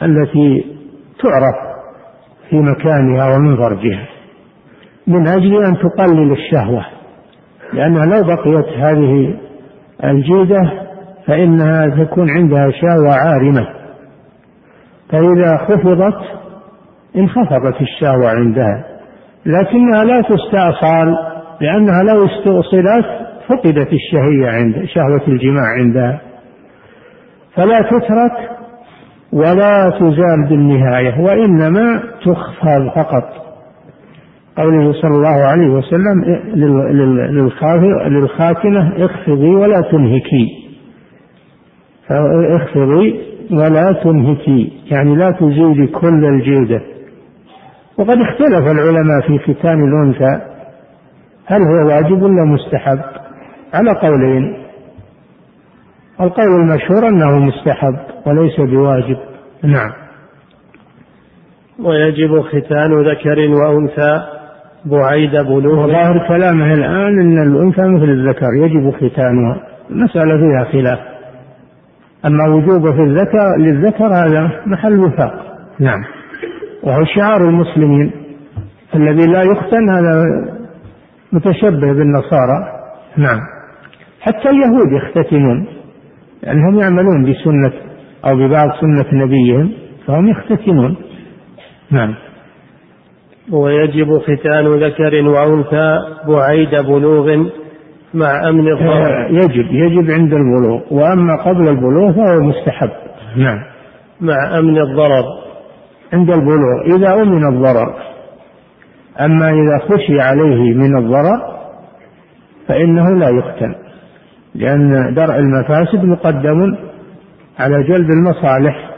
التي تعرف في مكانها ومن فرجها. من أجل أن تقلل الشهوة. لأنها لو بقيت هذه الجلدة فإنها تكون عندها شهوة عارمة. فإذا خفضت انخفضت الشهوة عندها. لكنها لا تستأصال لأنها لو استؤصلت فقدت الشهية عند شهوة الجماع عندها. فلا تترك ولا تزال بالنهاية وإنما تخفض فقط. قوله صلى الله عليه وسلم للخاتمة اخفضي ولا تنهكي. اخفضي ولا تنهكي. يعني لا تزيدي كل الجلدة. وقد اختلف العلماء في ختان الأنثى. هل هو واجب ولا مستحب؟ على قولين. القول المشهور أنه مستحب وليس بواجب. نعم. ويجب ختان ذكر وأنثى. بعيد بلوغ وظاهر كلامه الآن أن الأنثى مثل الذكر يجب ختانها. مسألة فيها خلاف. أما وجوبه في الذكر للذكر هذا محل وفاق. نعم. وهو شعار المسلمين. الذي لا يختن هذا متشبه بالنصارى. نعم. حتى اليهود يختتنون. لأنهم يعملون بسنة أو ببعض سنة نبيهم فهم يختتنون. نعم. ويجب ختان ذكر وأنثى بعيد بلوغ مع أمن الضرر آه، يجب يجب عند البلوغ. وأما قبل البلوغ فهو مستحب. نعم. مع أمن الضرر. عند البلوغ. إذا أمن الضرر. أما إذا خشي عليه من الضرر فإنه لا يختن لأن درء المفاسد مقدم على جلب المصالح.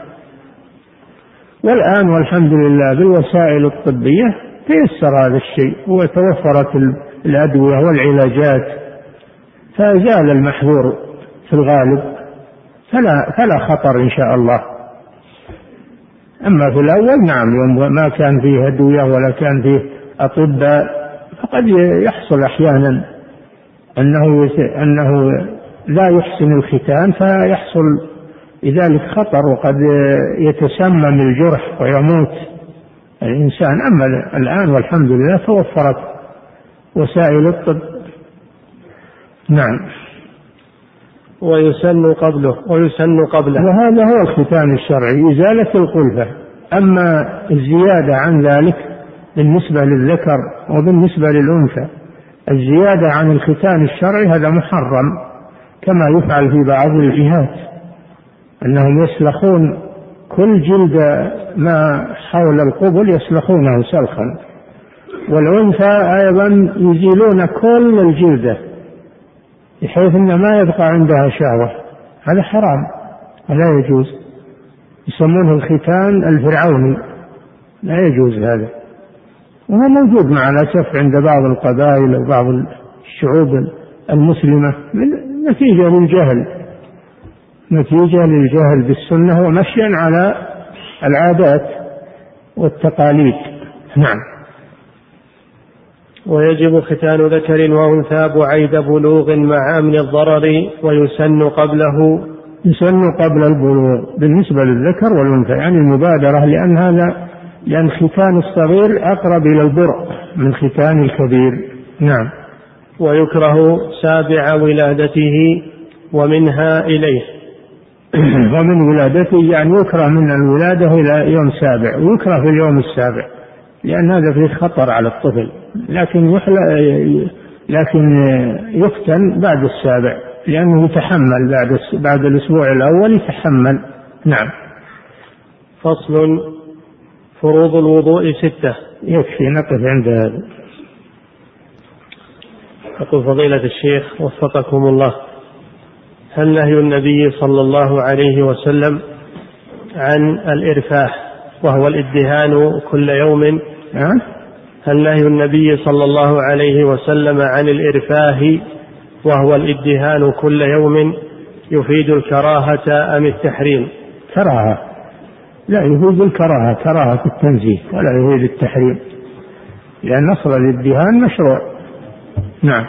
والآن والحمد لله بالوسائل الطبية تيسر هذا الشيء وتوفرت الأدوية والعلاجات. فزال المحظور في الغالب فلا فلا خطر إن شاء الله. أما في الأول نعم يوم ما كان فيه أدوية ولا كان فيه أطباء فقد يحصل أحيانا أنه أنه لا يحسن الختان فيحصل لذلك خطر وقد يتسمم الجرح ويموت. الإنسان أما الآن والحمد لله توفرت وسائل الطب. نعم. ويسن قبله ويسن قبله. وهذا هو الختان الشرعي إزالة القلفة أما الزيادة عن ذلك بالنسبة للذكر وبالنسبة للأنثى الزيادة عن الختان الشرعي هذا محرم كما يفعل في بعض الجهات أنهم يسلخون كل جلد ما حول القبل يسلخونه سلخا. والأنثى أيضا يزيلون كل الجلدة بحيث أن ما يبقى عندها شهوة. هذا حرام ولا يجوز. يسمونه الختان الفرعوني لا يجوز هذا. وهو موجود مع الأسف عند بعض القبائل وبعض الشعوب المسلمة نتيجة للجهل. نتيجة للجهل بالسنة ومشيا على العادات والتقاليد. نعم. ويجب ختان ذكر وأنثى بعيد بلوغ مع أمن الضرر ويسن قبله. يسن قبل البلوغ بالنسبة للذكر والأنثى يعني المبادرة لأن هذا لأن ختان الصغير أقرب إلى البرء من ختان الكبير. نعم. ويكره سابع ولادته ومنها إليه. ومن ولادته يعني يكره من الولادة إلى يوم سابع ويكره في اليوم السابع لأن هذا فيه خطر على الطفل لكن يحلى لكن يفتن بعد السابع لأنه يتحمل بعد بعد الأسبوع الأول يتحمل. نعم. فصل فروض الوضوء ستة. يكفي نقف عند هذا. يقول فضيلة الشيخ وفقكم الله. هل نهي النبي صلى الله عليه وسلم عن الإرفاح وهو الإدهان كل يوم؟ هل نهي النبي صلى الله عليه وسلم عن الإرفاه وهو الإدهان كل يوم يفيد الكراهة أم التحريم؟ كراهة. لا يفيد الكراهة كراهة التنزيه ولا يفيد التحريم. لأن أصل الإدهان مشروع. نعم.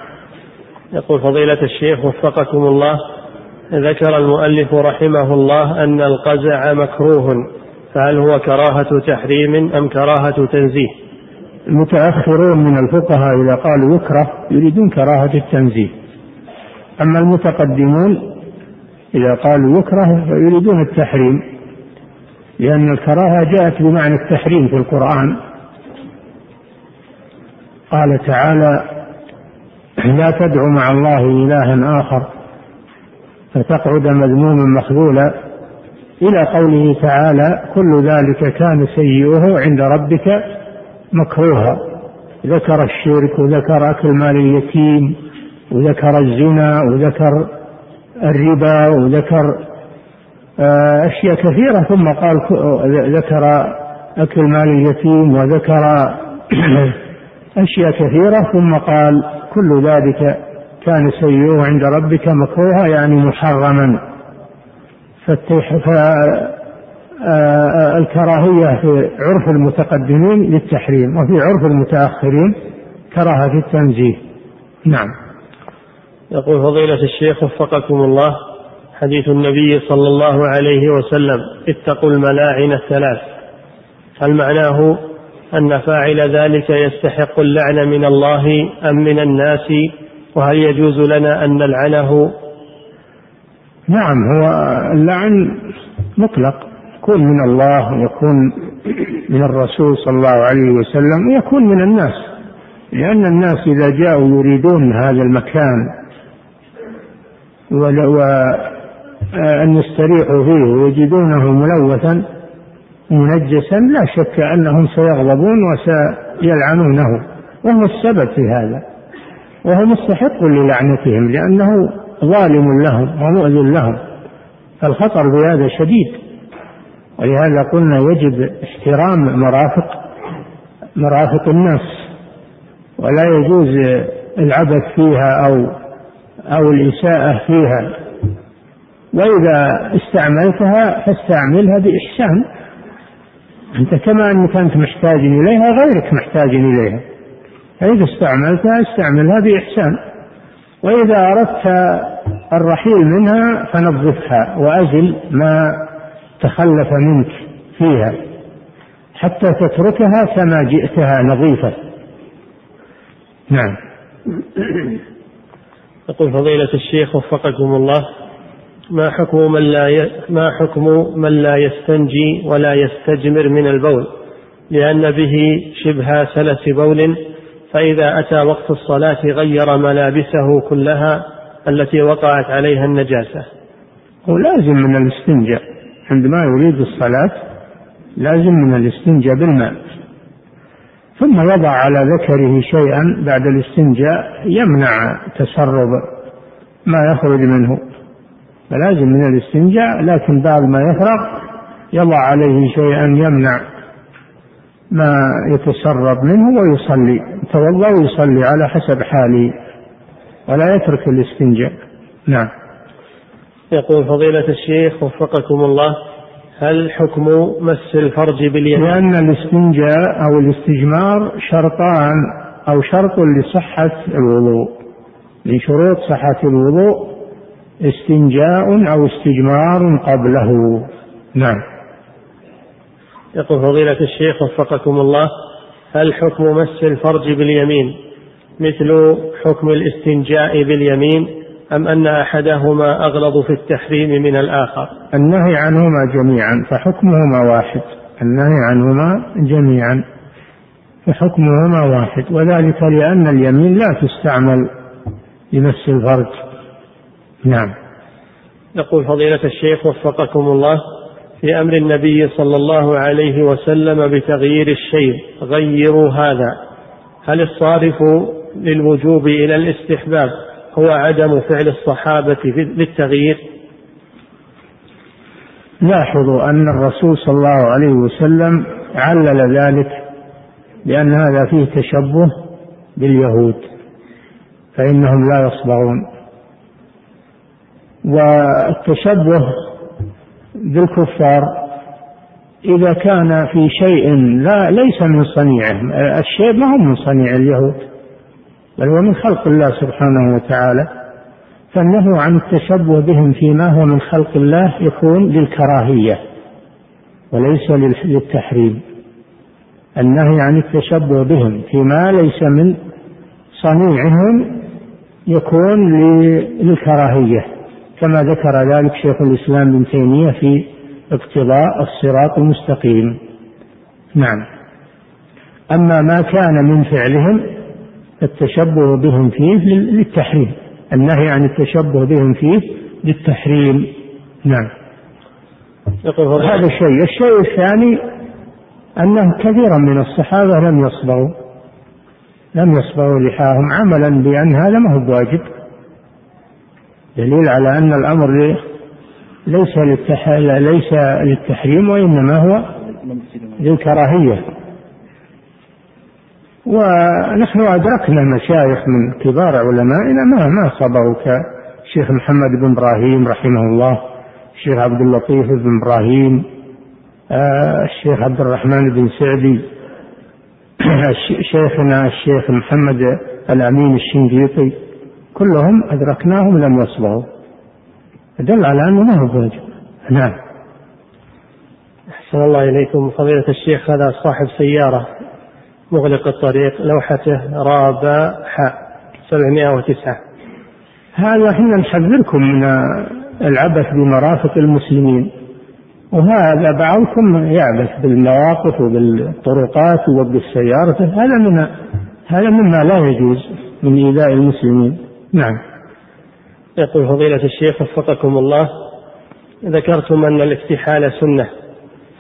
يقول فضيلة الشيخ وفقكم الله ذكر المؤلف رحمه الله أن القزع مكروه فهل هو كراهة تحريم أم كراهة تنزيه؟ المتأخرون من الفقهاء إذا قالوا يكره يريدون كراهة التنزيه. أما المتقدمون إذا قالوا يكره يريدون التحريم لأن الكراهة جاءت بمعنى التحريم في القرآن. قال تعالى لا تدعوا مع الله إلها آخر فتقعد مذموما مخذولا. إلى قوله تعالى كل ذلك كان سيئه عند ربك مكروها. ذكر الشرك وذكر أكل مال اليتيم وذكر الزنا وذكر الربا وذكر آه، أشياء كثيرة. ثم قال ذكر أكل مال اليتيم وذكر أشياء كثيرة. ثم قال كل ذلك كان سيئه عند ربك مكروها يعني محرما. فالكراهية في عرف المتقدمين للتحريم وفي عرف المتأخرين كراهة التنزيه. نعم. يقول فضيلة الشيخ وفقكم الله حديث النبي صلى الله عليه وسلم اتقوا الملاعن الثلاث. هل معناه أن فاعل ذلك يستحق اللعن من الله أم من الناس وهل يجوز لنا أن نلعنه؟ نعم هو اللعن مطلق. يكون من الله ويكون من الرسول صلى الله عليه وسلم ويكون من الناس. لأن الناس إذا جاءوا يريدون هذا المكان وأن يستريحوا فيه ويجدونه ملوثا منجسا لا شك أنهم سيغضبون وسيلعنونه. وهم السبب في هذا. وهو مستحق للعنتهم لأنه ظالم لهم ومؤذن لهم. فالخطر بهذا شديد. ولهذا قلنا يجب احترام مرافق مرافق الناس. ولا يجوز العبث فيها أو أو الإساءة فيها. وإذا استعملتها فاستعملها بإحسان. أنت كما أنك أنت محتاج إليها غيرك محتاج إليها. فإذا استعملتها استعملها بإحسان. وإذا أردت الرحيل منها فنظفها وأزل ما تخلف منك فيها حتى تتركها كما جئتها نظيفة. نعم. يقول فضيلة الشيخ وفقكم الله ما حكم من لا ما حكم من لا يستنجي ولا يستجمر من البول؟ لأن به شبه سلس بول فإذا أتى وقت الصلاة غير ملابسه كلها التي وقعت عليها النجاسة. هو لازم من الاستنجاء. عندما يريد الصلاة لازم من الاستنجاء بالماء. ثم يضع على ذكره شيئا بعد الاستنجاء يمنع تسرب ما يخرج منه. فلازم من الاستنجاء لكن بعد ما يفرغ يضع عليه شيئا يمنع ما يتسرب منه ويصلي يتوضا ويصلي على حسب حاله ولا يترك الاستنجاء. نعم. يقول فضيلة الشيخ وفقكم الله هل حكم مس الفرج باليمين لأن الاستنجاء أو الاستجمار شرطان أو شرط لصحة الوضوء. من شروط صحة الوضوء استنجاء أو استجمار قبله. نعم. يقول فضيلة الشيخ وفقكم الله هل حكم مس الفرج باليمين مثل حكم الاستنجاء باليمين أم أن أحدهما أغلظ في التحريم من الآخر؟ النهي عنهما جميعا فحكمهما واحد. النهي عنهما جميعا فحكمهما واحد. وذلك لأن اليمين لا تستعمل لمس الفرج. نعم. يقول فضيلة الشيخ وفقكم الله في أمر النبي صلى الله عليه وسلم بتغيير الشيء غيروا هذا. هل الصارف للوجوب إلى الاستحباب هو عدم فعل الصحابة للتغيير؟ لاحظوا أن الرسول صلى الله عليه وسلم علل ذلك لأن هذا فيه تشبه باليهود فإنهم لا يصبرون. والتشبه بالكفار إذا كان في شيء لا ليس من صنيعه. الشيء ما هو من صنيع اليهود بل هو من خلق الله سبحانه وتعالى. فالنهي عن التشبه بهم فيما هو من خلق الله يكون للكراهية وليس للتحريم. النهي عن التشبه بهم فيما ليس من صنيعهم يكون للكراهية. كما ذكر ذلك شيخ الإسلام ابن تيمية في اقتضاء الصراط المستقيم. نعم. أما ما كان من فعلهم التشبه بهم فيه للتحريم. النهي عن التشبه بهم فيه للتحريم. نعم. هذا الشيء. الشيء الثاني أنه كثيرا من الصحابة لم يصبغوا لم يصبغوا لحاهم عملا بأن هذا ما هو بواجب. دليل على أن الأمر ليس ليس للتحريم وإنما هو للكراهية. ونحن أدركنا مشايخ من كبار علمائنا ما ما صبروا كشيخ محمد بن إبراهيم رحمه الله الشيخ عبد اللطيف بن إبراهيم آه، الشيخ عبد الرحمن بن سعدي شيخنا الشيخ محمد الأمين الشنقيطي. كلهم أدركناهم لم يصبروا. دل على أنه ما هو بواجب نعم. أحسن الله إليكم. فضيلة الشيخ هذا صاحب سيارة مغلق الطريق لوحته رابع حاء 709 هذا إحنا نحذركم من العبث بمرافق المسلمين. وهذا بعضكم يعبث بالمواقف وبالطرقات وبالسيارة. هذا من هذا مما لا يجوز من إيذاء المسلمين. نعم. يقول فضيلة الشيخ وفقكم الله ذكرتم أن الاكتحال سنة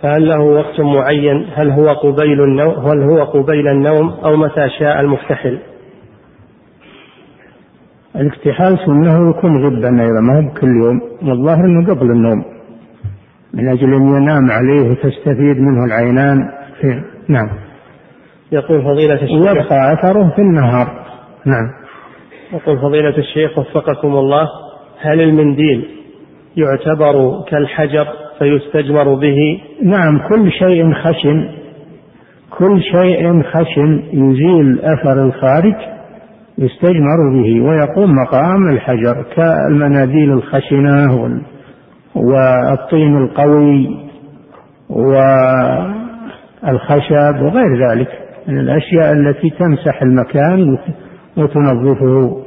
فهل له وقت معين؟ هل هو قبيل النوم هل هو قبيل النوم أو متى شاء المكتحل الاكتحال سنة يكون غبا أيضا ما هو كل يوم والظاهر أنه قبل النوم من أجل أن ينام عليه وتستفيد منه العينان في نعم. يقول فضيلة الشيخ. ويبقى أثره في النهار نعم. يقول فضيلة الشيخ وفقكم الله هل المنديل يعتبر كالحجر فيستجمر به؟ نعم كل شيء خشن كل شيء خشن يزيل أثر الخارج يستجمر به ويقوم مقام الحجر كالمناديل الخشنة والطين القوي والخشب وغير ذلك. من الأشياء التي تمسح المكان وتنظفه.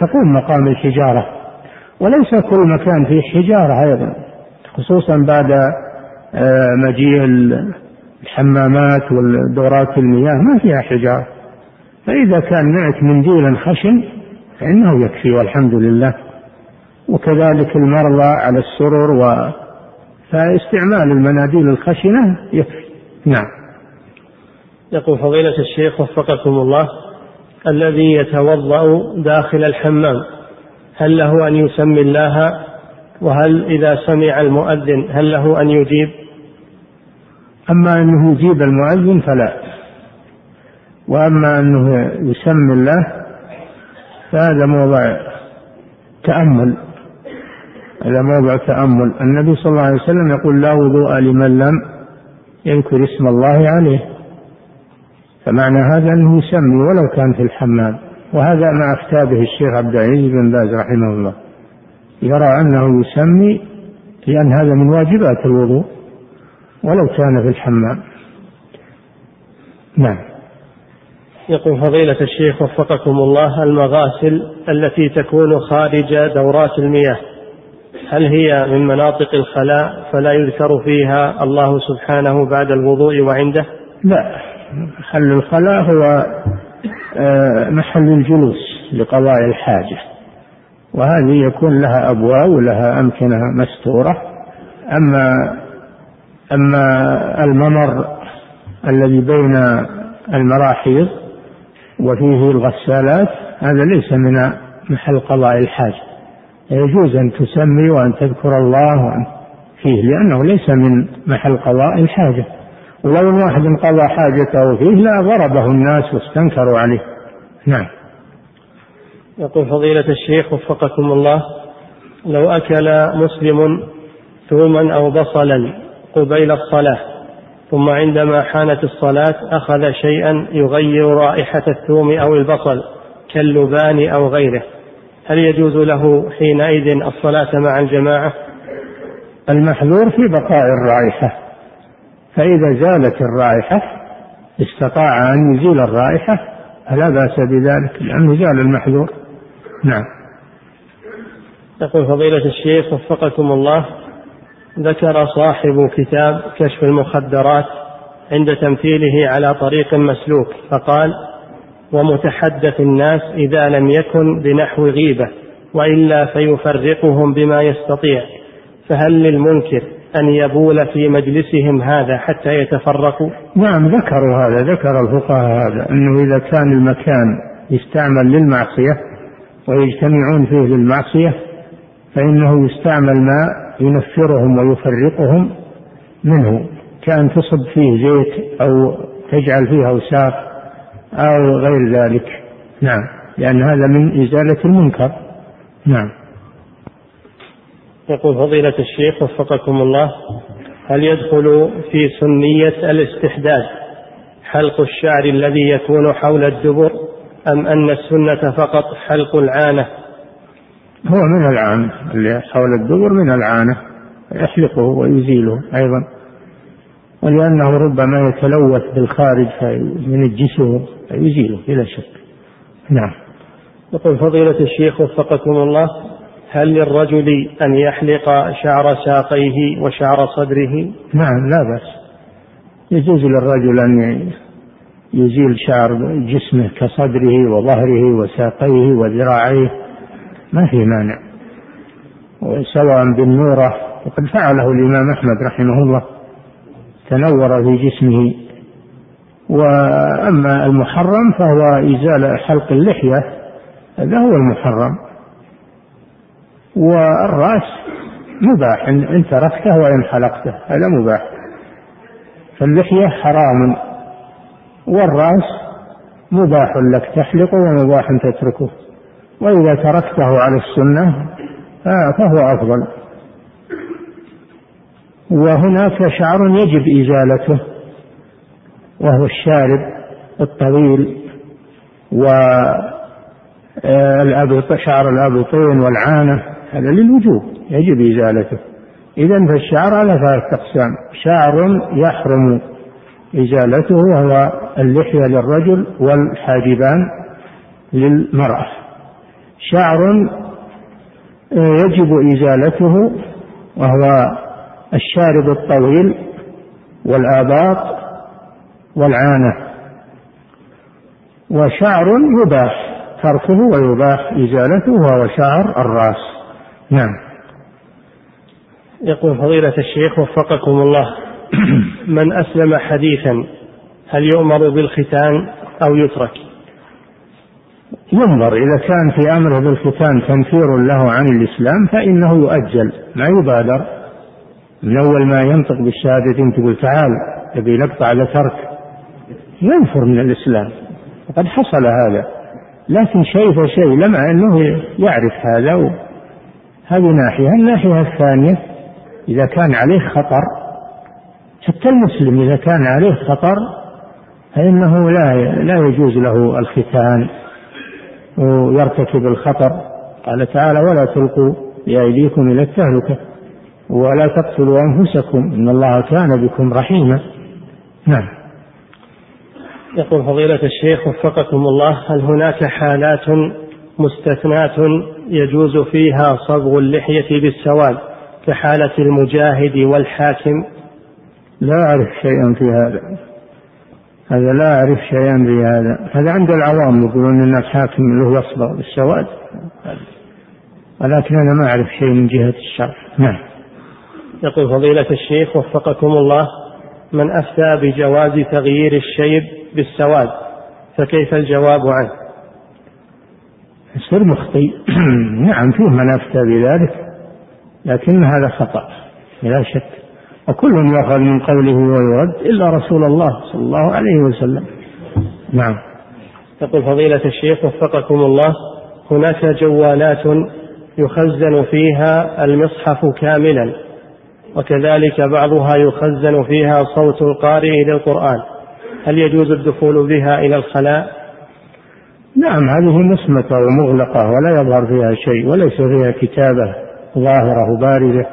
تقوم مقام الحجارة. وليس كل مكان فيه حجارة أيضا خصوصا بعد آه، مجيء الحمامات والدورات المياه ما فيها حجارة. فإذا كان معك منديلا خشن فإنه يكفي والحمد لله. وكذلك المرضى على السرر و فاستعمال المناديل الخشنة يكفي. نعم. يقول فضيلة الشيخ وفقكم الله. الذي يتوضأ داخل الحمام. هل له أن يسمي الله؟ وهل إذا سمع المؤذن هل له أن يجيب؟ أما أنه يجيب المؤذن فلا. وأما أنه يسمي الله فهذا موضع تأمل. هذا موضع تأمل. النبي صلى الله عليه وسلم يقول لا وضوء لمن لم يذكر اسم الله عليه. فمعنى هذا أنه يسمي ولو كان في الحمام. وهذا ما أفتى به الشيخ عبد العزيز بن باز رحمه الله. يرى أنه يسمي لأن هذا من واجبات الوضوء ولو كان في الحمام. نعم. يقول فضيلة الشيخ وفقكم الله المغاسل التي تكون خارج دورات المياه هل هي من مناطق الخلاء فلا يذكر فيها الله سبحانه بعد الوضوء وعنده؟ لا. محل الخلاء هو آه، محل الجلوس لقضاء الحاجة. وهذه يكون لها أبواب ولها أمكنة مستورة. أما أما الممر الذي بين المراحيض وفيه الغسالات هذا ليس من محل قضاء الحاجة. يجوز أن تسمي وأن تذكر الله وأن فيه لأنه ليس من محل قضاء الحاجة. ولو واحد قضى حاجته فيه لا ضربه الناس واستنكروا عليه. نعم. يقول فضيلة الشيخ وفقكم الله لو أكل مسلم ثوما أو بصلا قبيل الصلاة ثم عندما حانت الصلاة أخذ شيئا يغير رائحة الثوم أو البصل كاللبان أو غيره هل يجوز له حينئذ الصلاة مع الجماعة؟ المحذور في بقاء الرائحة. فإذا زالت الرائحة استطاع أن يزيل الرائحة فلا بأس بذلك لأنه زال المحذور. نعم. يقول فضيلة الشيخ وفقكم الله ذكر صاحب كتاب كشف المخدرات عند تمثيله على طريق مسلوك فقال ومتحدث الناس إذا لم يكن بنحو غيبة وإلا فيفرقهم بما يستطيع فهل للمنكر أن يبول في مجلسهم هذا حتى يتفرقوا؟ نعم ذكروا هذا ذكر الفقهاء هذا أنه إذا كان المكان يستعمل للمعصية ويجتمعون فيه للمعصية فإنه يستعمل ما ينفرهم ويفرقهم منه كأن تصب فيه زيت أو تجعل فيه أوساخ أو غير ذلك. نعم لأن هذا من إزالة المنكر. نعم. يقول فضيلة الشيخ وفقكم الله هل يدخل في سنية الاستحداد حلق الشعر الذي يكون حول الدبر أم أن السنة فقط حلق العانة؟ هو من العانة اللي حول الدبر من العانة يحلقه ويزيله أيضا. ولأنه ربما يتلوث بالخارج من الجسم فيزيله بلا شك. نعم. يقول فضيلة الشيخ وفقكم الله هل للرجل أن يحلق شعر ساقيه وشعر صدره؟ نعم لا بأس. يجوز للرجل أن يزيل شعر جسمه كصدره وظهره وساقيه وذراعيه. ما في مانع. سواء بالنورة وقد فعله الإمام أحمد رحمه الله. تنور في جسمه. وأما المحرم فهو إزالة حلق اللحية هذا هو المحرم. والرأس مباح إن تركته وإن حلقته هذا مباح. فاللحية حرام. والرأس مباح لك تحلقه ومباح تتركه. وإذا تركته على السنة فهو أفضل. وهناك شعر يجب إزالته وهو الشارب الطويل و شعر الأبطين والعانة. هذا للوجوب يجب إزالته. إذا فالشعر على ثلاثة أقسام شعر يحرم إزالته وهو اللحية للرجل والحاجبان للمرأة. شعر يجب إزالته وهو الشارب الطويل والآباط والعانة. وشعر يباح تركه ويباح إزالته وهو شعر الرأس. نعم. يقول فضيلة الشيخ وفقكم الله. من أسلم حديثا هل يؤمر بالختان أو يترك؟ ينظر إذا كان في أمره بالختان تنفير له عن الإسلام فإنه يؤجل ما يبادر. من أول ما ينطق بالشهادتين تقول تعال تبي نقطع ذكرك ينفر من الإسلام. وقد حصل هذا. لكن شيء فشيء لما أنه يعرف هذا هذه ناحية. الناحية الثانية إذا كان عليه خطر حتى المسلم إذا كان عليه خطر فإنه لا لا يجوز له الختان ويرتكب الخطر. قال تعالى ولا تلقوا بأيديكم إلى التهلكة ولا تقتلوا أنفسكم إن الله كان بكم رحيما. نعم. يقول فضيلة الشيخ وفقكم الله هل هناك حالات مستثناة يجوز فيها صبغ اللحية بالسواد كحالة المجاهد والحاكم. لا أعرف شيئا في هذا. هذا لا أعرف شيئا في هذا. هذا عند العوام يقولون أن الحاكم له يصبغ بالسواد. ولكن أنا ما أعرف شيء من جهة الشرع. نعم. يقول فضيلة الشيخ وفقكم الله من أفتى بجواز تغيير الشيب بالسواد فكيف الجواب عنه؟ يصير مخطي. نعم فيه من أفتى بذلك لكن هذا خطأ بلا شك. وكل يؤخذ من قوله ويرد إلا رسول الله صلى الله عليه وسلم. نعم. يقول فضيلة الشيخ وفقكم الله هناك جوالات يخزن فيها المصحف كاملا وكذلك بعضها يخزن فيها صوت القارئ للقرآن. هل يجوز الدخول بها إلى الخلاء؟ نعم هذه مصمتة ومغلقة ولا يظهر فيها شيء وليس فيها كتابة ظاهرة وبارزة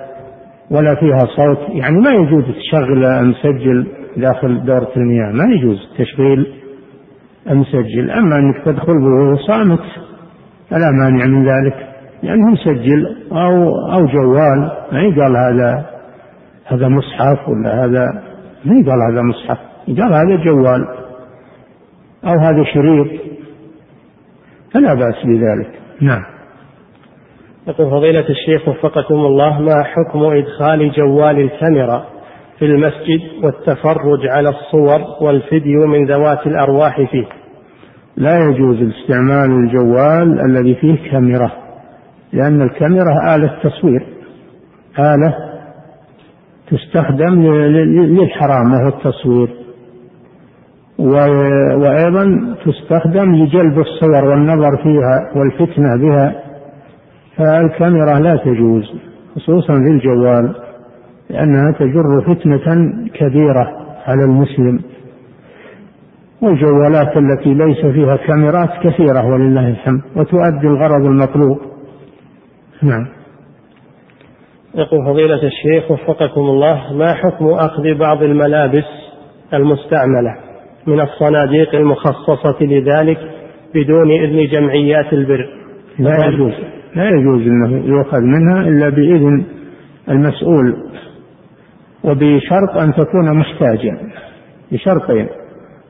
ولا فيها صوت يعني ما يجوز تشغل مسجل داخل دورة المياه ما يجوز تشغيل المسجل أما أنك تدخل وهو صامت فلا مانع من ذلك لأنه مسجل أو أو جوال ما يقال هذا هذا مصحف ولا هذا ما يقال هذا مصحف يقال هذا جوال أو هذا شريط. فلا بأس بذلك. نعم. يقول فضيلة الشيخ وفقكم الله ما حكم إدخال جوال الكاميرا في المسجد والتفرج على الصور والفيديو من ذوات الأرواح فيه؟ لا يجوز استعمال الجوال الذي فيه كاميرا لأن الكاميرا آلة تصوير آلة تستخدم للحرام وهو التصوير وأيضا تستخدم لجلب الصور والنظر فيها والفتنة بها فالكاميرا لا تجوز خصوصا في الجوال لأنها تجر فتنة كبيرة على المسلم. والجوالات التي ليس فيها كاميرات كثيرة ولله الحمد وتؤدي الغرض المطلوب. نعم. يقول فضيلة الشيخ وفقكم الله ما حكم أخذ بعض الملابس المستعملة؟ من الصناديق المخصصة لذلك بدون إذن جمعيات البر. لا يجوز. لا يجوز أنه يؤخذ منها إلا بإذن المسؤول وبشرط أن تكون محتاجا. بشرطين.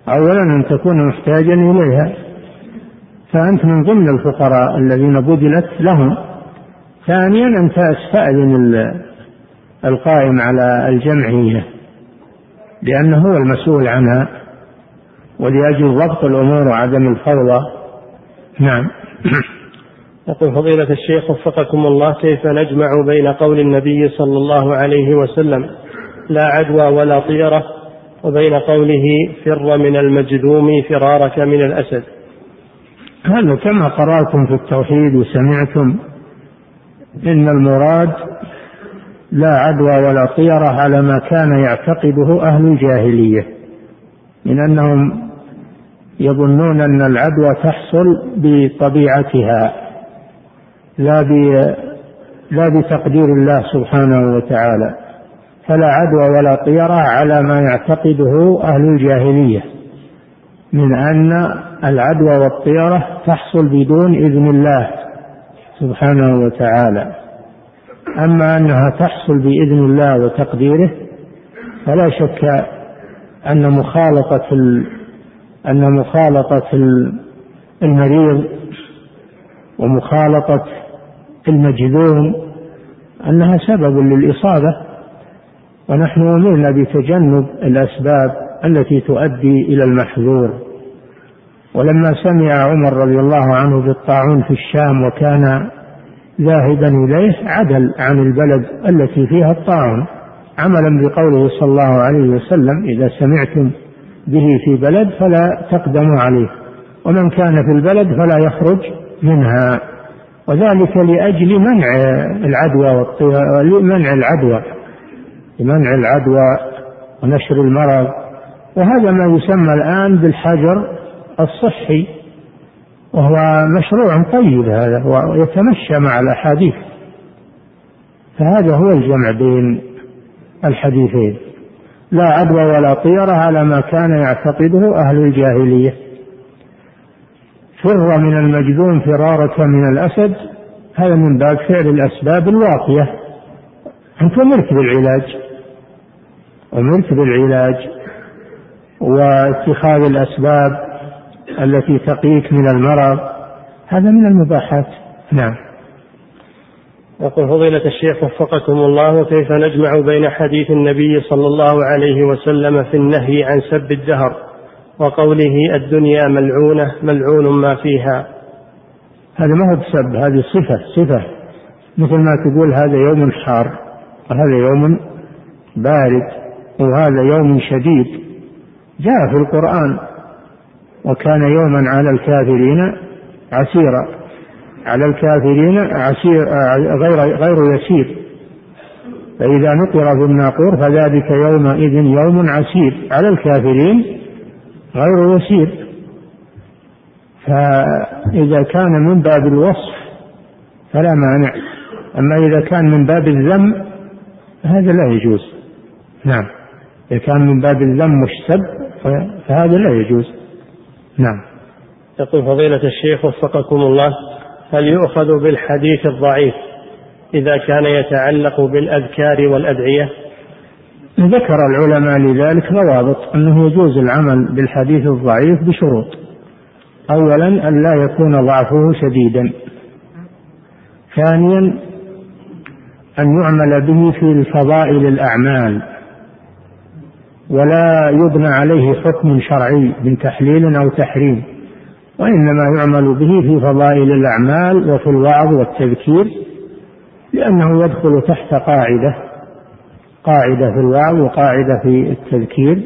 أولا أن تكون محتاجا إليها. فأنت من ضمن الفقراء الذين بذلت لهم. ثانيا أن تستأذن القائم على الجمعية لأنه هو المسؤول عنها. ولأجل ضبط الأمور وعدم الفوضى. نعم. يقول فضيلة الشيخ وفقكم الله كيف نجمع بين قول النبي صلى الله عليه وسلم لا عدوى ولا طيرة وبين قوله فر من المجذوم فرارك من الأسد؟ هذا كما قرأتم في التوحيد وسمعتم إن المراد لا عدوى ولا طيرة على ما كان يعتقده أهل الجاهلية. من أنهم يظنون أن العدوى تحصل بطبيعتها لا لا بتقدير الله سبحانه وتعالى فلا عدوى ولا طيرة على ما يعتقده أهل الجاهلية من أن العدوى والطيرة تحصل بدون إذن الله سبحانه وتعالى أما أنها تحصل بإذن الله وتقديره فلا شك أن مخالطة أن مخالطة المريض ومخالطة المجذوم أنها سبب للإصابة. ونحن أمرنا بتجنب الأسباب التي تؤدي إلى المحذور ولما سمع عمر رضي الله عنه بالطاعون في الشام وكان ذاهبا إليه عدل عن البلد التي فيها الطاعون. عملا بقوله صلى الله عليه وسلم إذا سمعتم به في بلد فلا تقدموا عليه ومن كان في البلد فلا يخرج منها. وذلك لأجل منع العدوى منع العدوى لمنع العدوى ونشر المرض. وهذا ما يسمى الآن بالحجر الصحي وهو مشروع طيب هذا ويتمشى مع الأحاديث. فهذا هو الجمع بين الحديثين. لا عدوى ولا طيرة على ما كان يعتقده أهل الجاهلية. فر من المجذوم فرارك من الأسد هذا من باب فعل الأسباب الواقية. أنت أمرت بالعلاج. أمرت بالعلاج. واتخاذ الأسباب التي تقيك من المرض. هذا من المباحات. نعم. يقول فضيلة الشيخ وفقكم الله كيف نجمع بين حديث النبي صلى الله عليه وسلم في النهي عن سب الدهر وقوله الدنيا ملعونة ملعون ما فيها؟ هذا ما هو بسب هذه صفة صفة. مثل ما تقول هذا يوم حار وهذا يوم بارد وهذا يوم شديد. جاء في القرآن وكان يوما على الكافرين عسيرا. على الكافرين عسير غير غير يسير. فإذا نقر في الناقور فذلك يومئذ يوم عسير. على الكافرين غير يسير. فإذا كان من باب الوصف فلا مانع. أما إذا كان من باب الذم هذا لا يجوز. نعم. إذا كان من باب الذم والسب فهذا لا يجوز. نعم. يقول فضيلة الشيخ وفقكم الله. هل يؤخذ بالحديث الضعيف إذا كان يتعلق بالأذكار والأدعية. ذكر العلماء لذلك ضوابط أنه يجوز العمل بالحديث الضعيف بشروط. أولا أن لا يكون ضعفه شديدا. ثانيا أن يعمل به في فضائل الأعمال. ولا يبنى عليه حكم شرعي من تحليل أو تحريم. وإنما يعمل به في فضائل الأعمال وفي الوعظ والتذكير لأنه يدخل تحت قاعدة قاعدة في الوعظ وقاعدة في التذكير.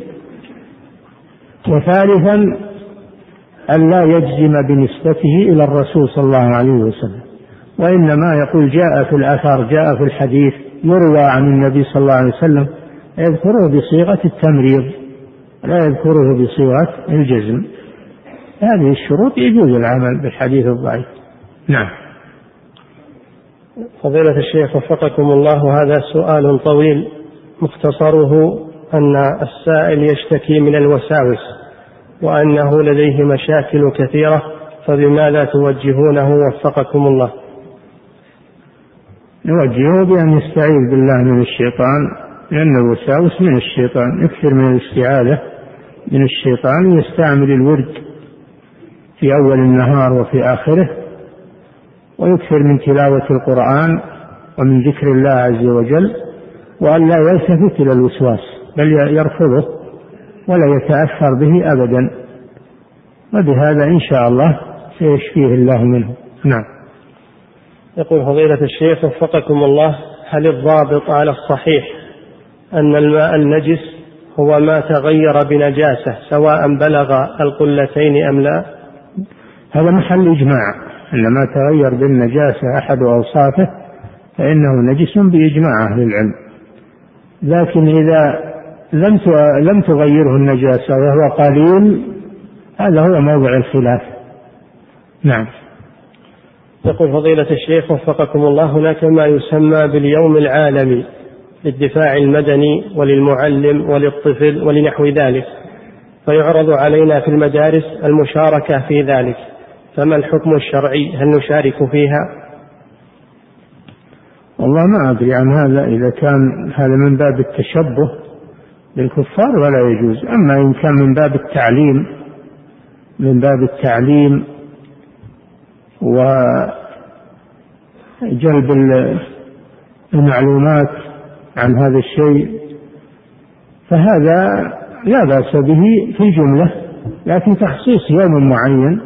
وثالثا أن لا يجزم بنسبته إلى الرسول صلى الله عليه وسلم. وإنما يقول جاء في الأثر جاء في الحديث يروى عن النبي صلى الله عليه وسلم يذكره بصيغة التمريض لا يذكره بصيغة الجزم. هذه الشروط يجوز العمل بالحديث الضعيف. نعم. فضيلة الشيخ وفقكم الله هذا سؤال طويل مختصره أن السائل يشتكي من الوساوس وأنه لديه مشاكل كثيرة فبماذا توجهونه؟ وفقكم الله. نوجهه بأن يستعيذ بالله من الشيطان لأن الوساوس من الشيطان يكثر من الاستعاذة. من الشيطان ويستعمل الورد. في أول النهار وفي آخره ويكثر من تلاوة القرآن ومن ذكر الله عز وجل وأن لا يلتفت إلى الوسواس بل يرفضه ولا يتأثر به أبدا. وبهذا إن شاء الله سيشفيه الله منه. نعم. يقول فضيلة الشيخ وفقكم الله هل الضابط على الصحيح أن الماء النجس هو ما تغير بنجاسة سواء بلغ القلتين أم لا؟ هذا محل إجماع. أن ما تغير بالنجاسة أحد أوصافه فإنه نجس بإجماع أهل العلم. لكن إذا لم لم تغيره النجاسة وهو قليل هذا هو موضع الخلاف. نعم. يقول فضيلة الشيخ وفقكم الله هناك ما يسمى باليوم العالمي للدفاع المدني وللمعلم وللطفل ولنحو ذلك فيعرض علينا في المدارس المشاركة في ذلك. فما الحكم الشرعي؟ هل نشارك فيها؟ والله ما أدري عن هذا إذا كان هذا من باب التشبه بالكفار ولا يجوز. أما إن كان من باب التعليم من باب التعليم وجلب المعلومات عن هذا الشيء فهذا لا بأس به في الجملة لكن تخصيص يوم معين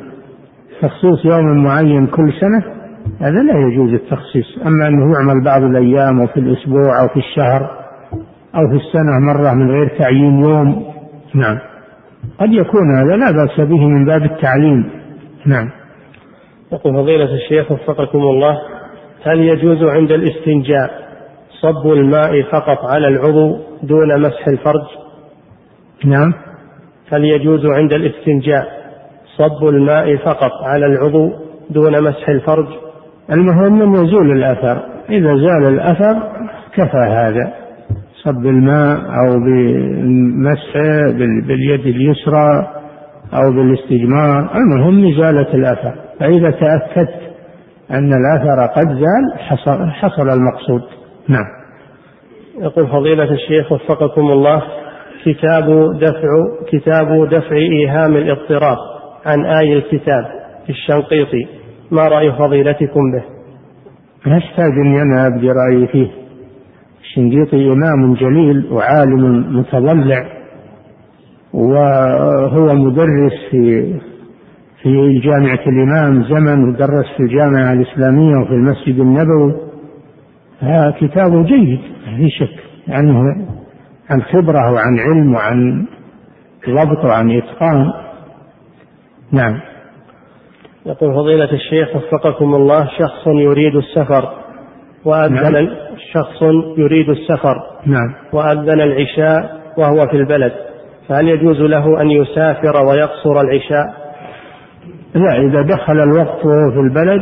تخصيص يوم معين كل سنة هذا لا يجوز التخصيص. أما أنه يعمل بعض الأيام أو في الأسبوع أو في الشهر أو في السنة مرة من غير تعيين يوم. نعم. قد يكون هذا لا بأس به من باب التعليم. نعم. يقول فضيلة الشيخ وفقكم الله هل يجوز عند الاستنجاء صب الماء فقط على العضو دون مسح الفرج؟ نعم. هل يجوز عند الاستنجاء صب الماء فقط على العضو دون مسح الفرج. المهم أن يزول الأثر. إذا زال الأثر كفى هذا. صب الماء أو بمسحه باليد اليسرى أو بالاستجمار. المهم إزالة الأثر. فإذا تأكدت أن الأثر قد زال حصل, حصل المقصود. نعم. يقول فضيلة الشيخ وفقكم الله كتاب دفع كتاب دفع إيهام الاضطراب. عن آي الكتاب الشنقيطي ما رأي فضيلتكم به؟ يحتاج أني أنا أبدي رأيي فيه. الشنقيطي إمام جليل وعالم متضلع وهو مدرس في في جامعة الإمام زمن ودرس في الجامعة الإسلامية وفي المسجد النبوي. هذا كتاب جيد ما في شك عنه عن خبرة وعن علم وعن ضبط وعن إتقان. نعم. يقول فضيلة الشيخ وفقكم الله شخص يريد السفر وأذن نعم. شخص يريد السفر نعم. وأذن العشاء وهو في البلد فهل يجوز له أن يسافر ويقصر العشاء؟ لا إذا دخل الوقت وهو في البلد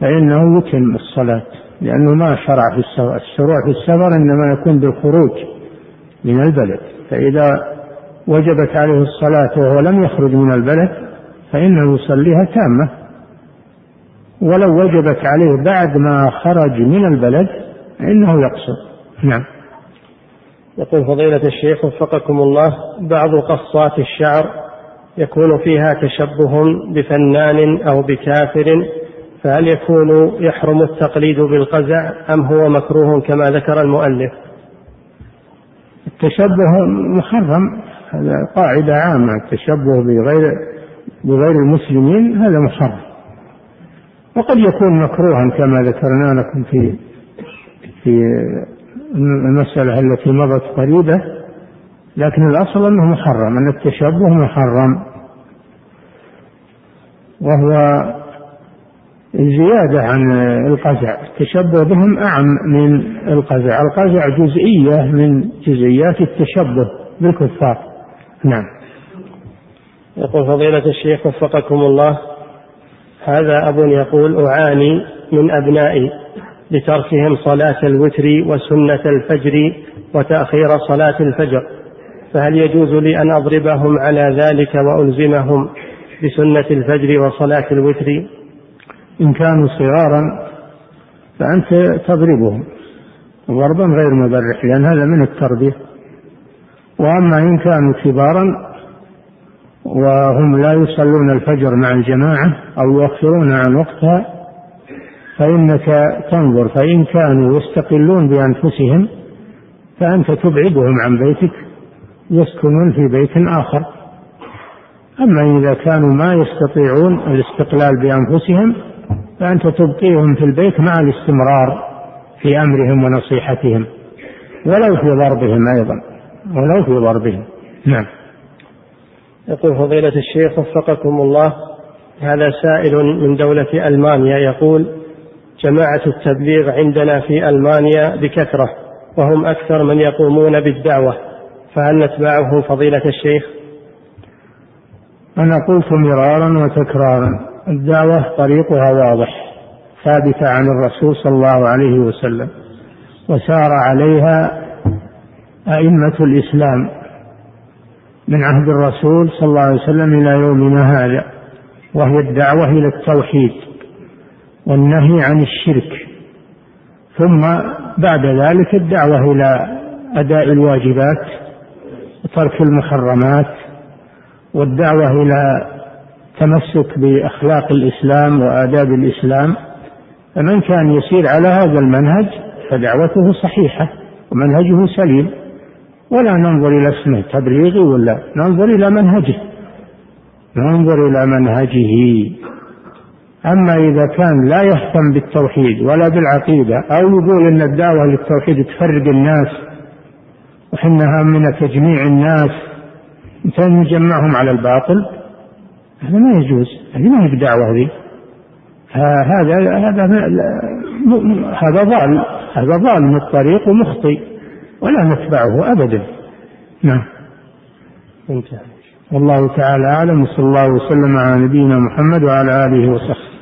فإنه يتم الصلاة لأنه ما شرع في السفر الشروع في السفر إنما يكون بالخروج من البلد فإذا وجبت عليه الصلاة وهو لم يخرج من البلد فإنه يصليها تامة. ولو وجبت عليه بعد ما خرج من البلد فإنه يقصر. نعم. يقول فضيلة الشيخ وفقكم الله بعض قصات الشعر يكون فيها تشبه بفنان أو بكافر فهل يكون يحرم التقليد بالقزع أم هو مكروه كما ذكر المؤلف؟ التشبه محرم هذا قاعدة عامة التشبه بغير بغير المسلمين هذا محرم وقد يكون مكروها كما ذكرنا لكم في في المسألة التي مضت قريبة لكن الأصل أنه محرم أن التشبه محرم. وهو زيادة عن القزع. التشبه بهم أعم من القزع. القزع جزئية من جزئيات التشبه بالكفار. نعم. يقول فضيلة الشيخ وفقكم الله هذا أب يقول أعاني من أبنائي لتركهم صلاة الوتر وسنة الفجر وتأخير صلاة الفجر فهل يجوز لي أن أضربهم على ذلك وألزمهم بسنة الفجر وصلاة الوتر؟ إن كانوا صغارا فأنت تضربهم ضربا غير مبرح لأن هذا من التربية. وأما إن كانوا كبارا وهم لا يصلون الفجر مع الجماعة أو يؤخرون عن وقتها فإنك تنظر فإن كانوا يستقلون بأنفسهم فأنت تبعدهم عن بيتك يسكنون في بيت آخر. أما إذا كانوا ما يستطيعون الاستقلال بأنفسهم فأنت تبقيهم في البيت مع الاستمرار في أمرهم ونصيحتهم ولو في ضربهم أيضا. ولو في ضربهم نعم. يقول فضيلة الشيخ وفقكم الله هذا سائل من دولة ألمانيا يقول جماعة التبليغ عندنا في ألمانيا بكثرة وهم أكثر من يقومون بالدعوة فهل نتبعهم فضيلة الشيخ؟ أنا قلت مرارا وتكرارا. الدعوة طريقها واضح ثابتة عن الرسول صلى الله عليه وسلم وسار عليها أئمة الإسلام من عهد الرسول صلى الله عليه وسلم إلى يومنا هذا وهي الدعوة إلى التوحيد والنهي عن الشرك. ثم بعد ذلك الدعوة إلى أداء الواجبات وترك المحرمات والدعوة إلى تمسك بأخلاق الإسلام وآداب الإسلام. فمن كان يسير على هذا المنهج فدعوته صحيحة ومنهجه سليم. ولا ننظر إلى اسمه تبليغي ولا ننظر إلى منهجه. ننظر إلى منهجه. أما إذا كان لا يهتم بالتوحيد ولا بالعقيدة أو يقول أن الدعوة للتوحيد تفرق الناس وحنا همنا تجميع الناس نجمعهم على الباطل هذا ما يجوز هذه ما هي بدعوة هذه. هذا هذا هذا ضال هذا ضال من الطريق ومخطئ. ولا نتبعه أبدا. نعم. انتهى. والله تعالى أعلم وصلى الله وسلم على نبينا محمد وعلى آله وصحبه.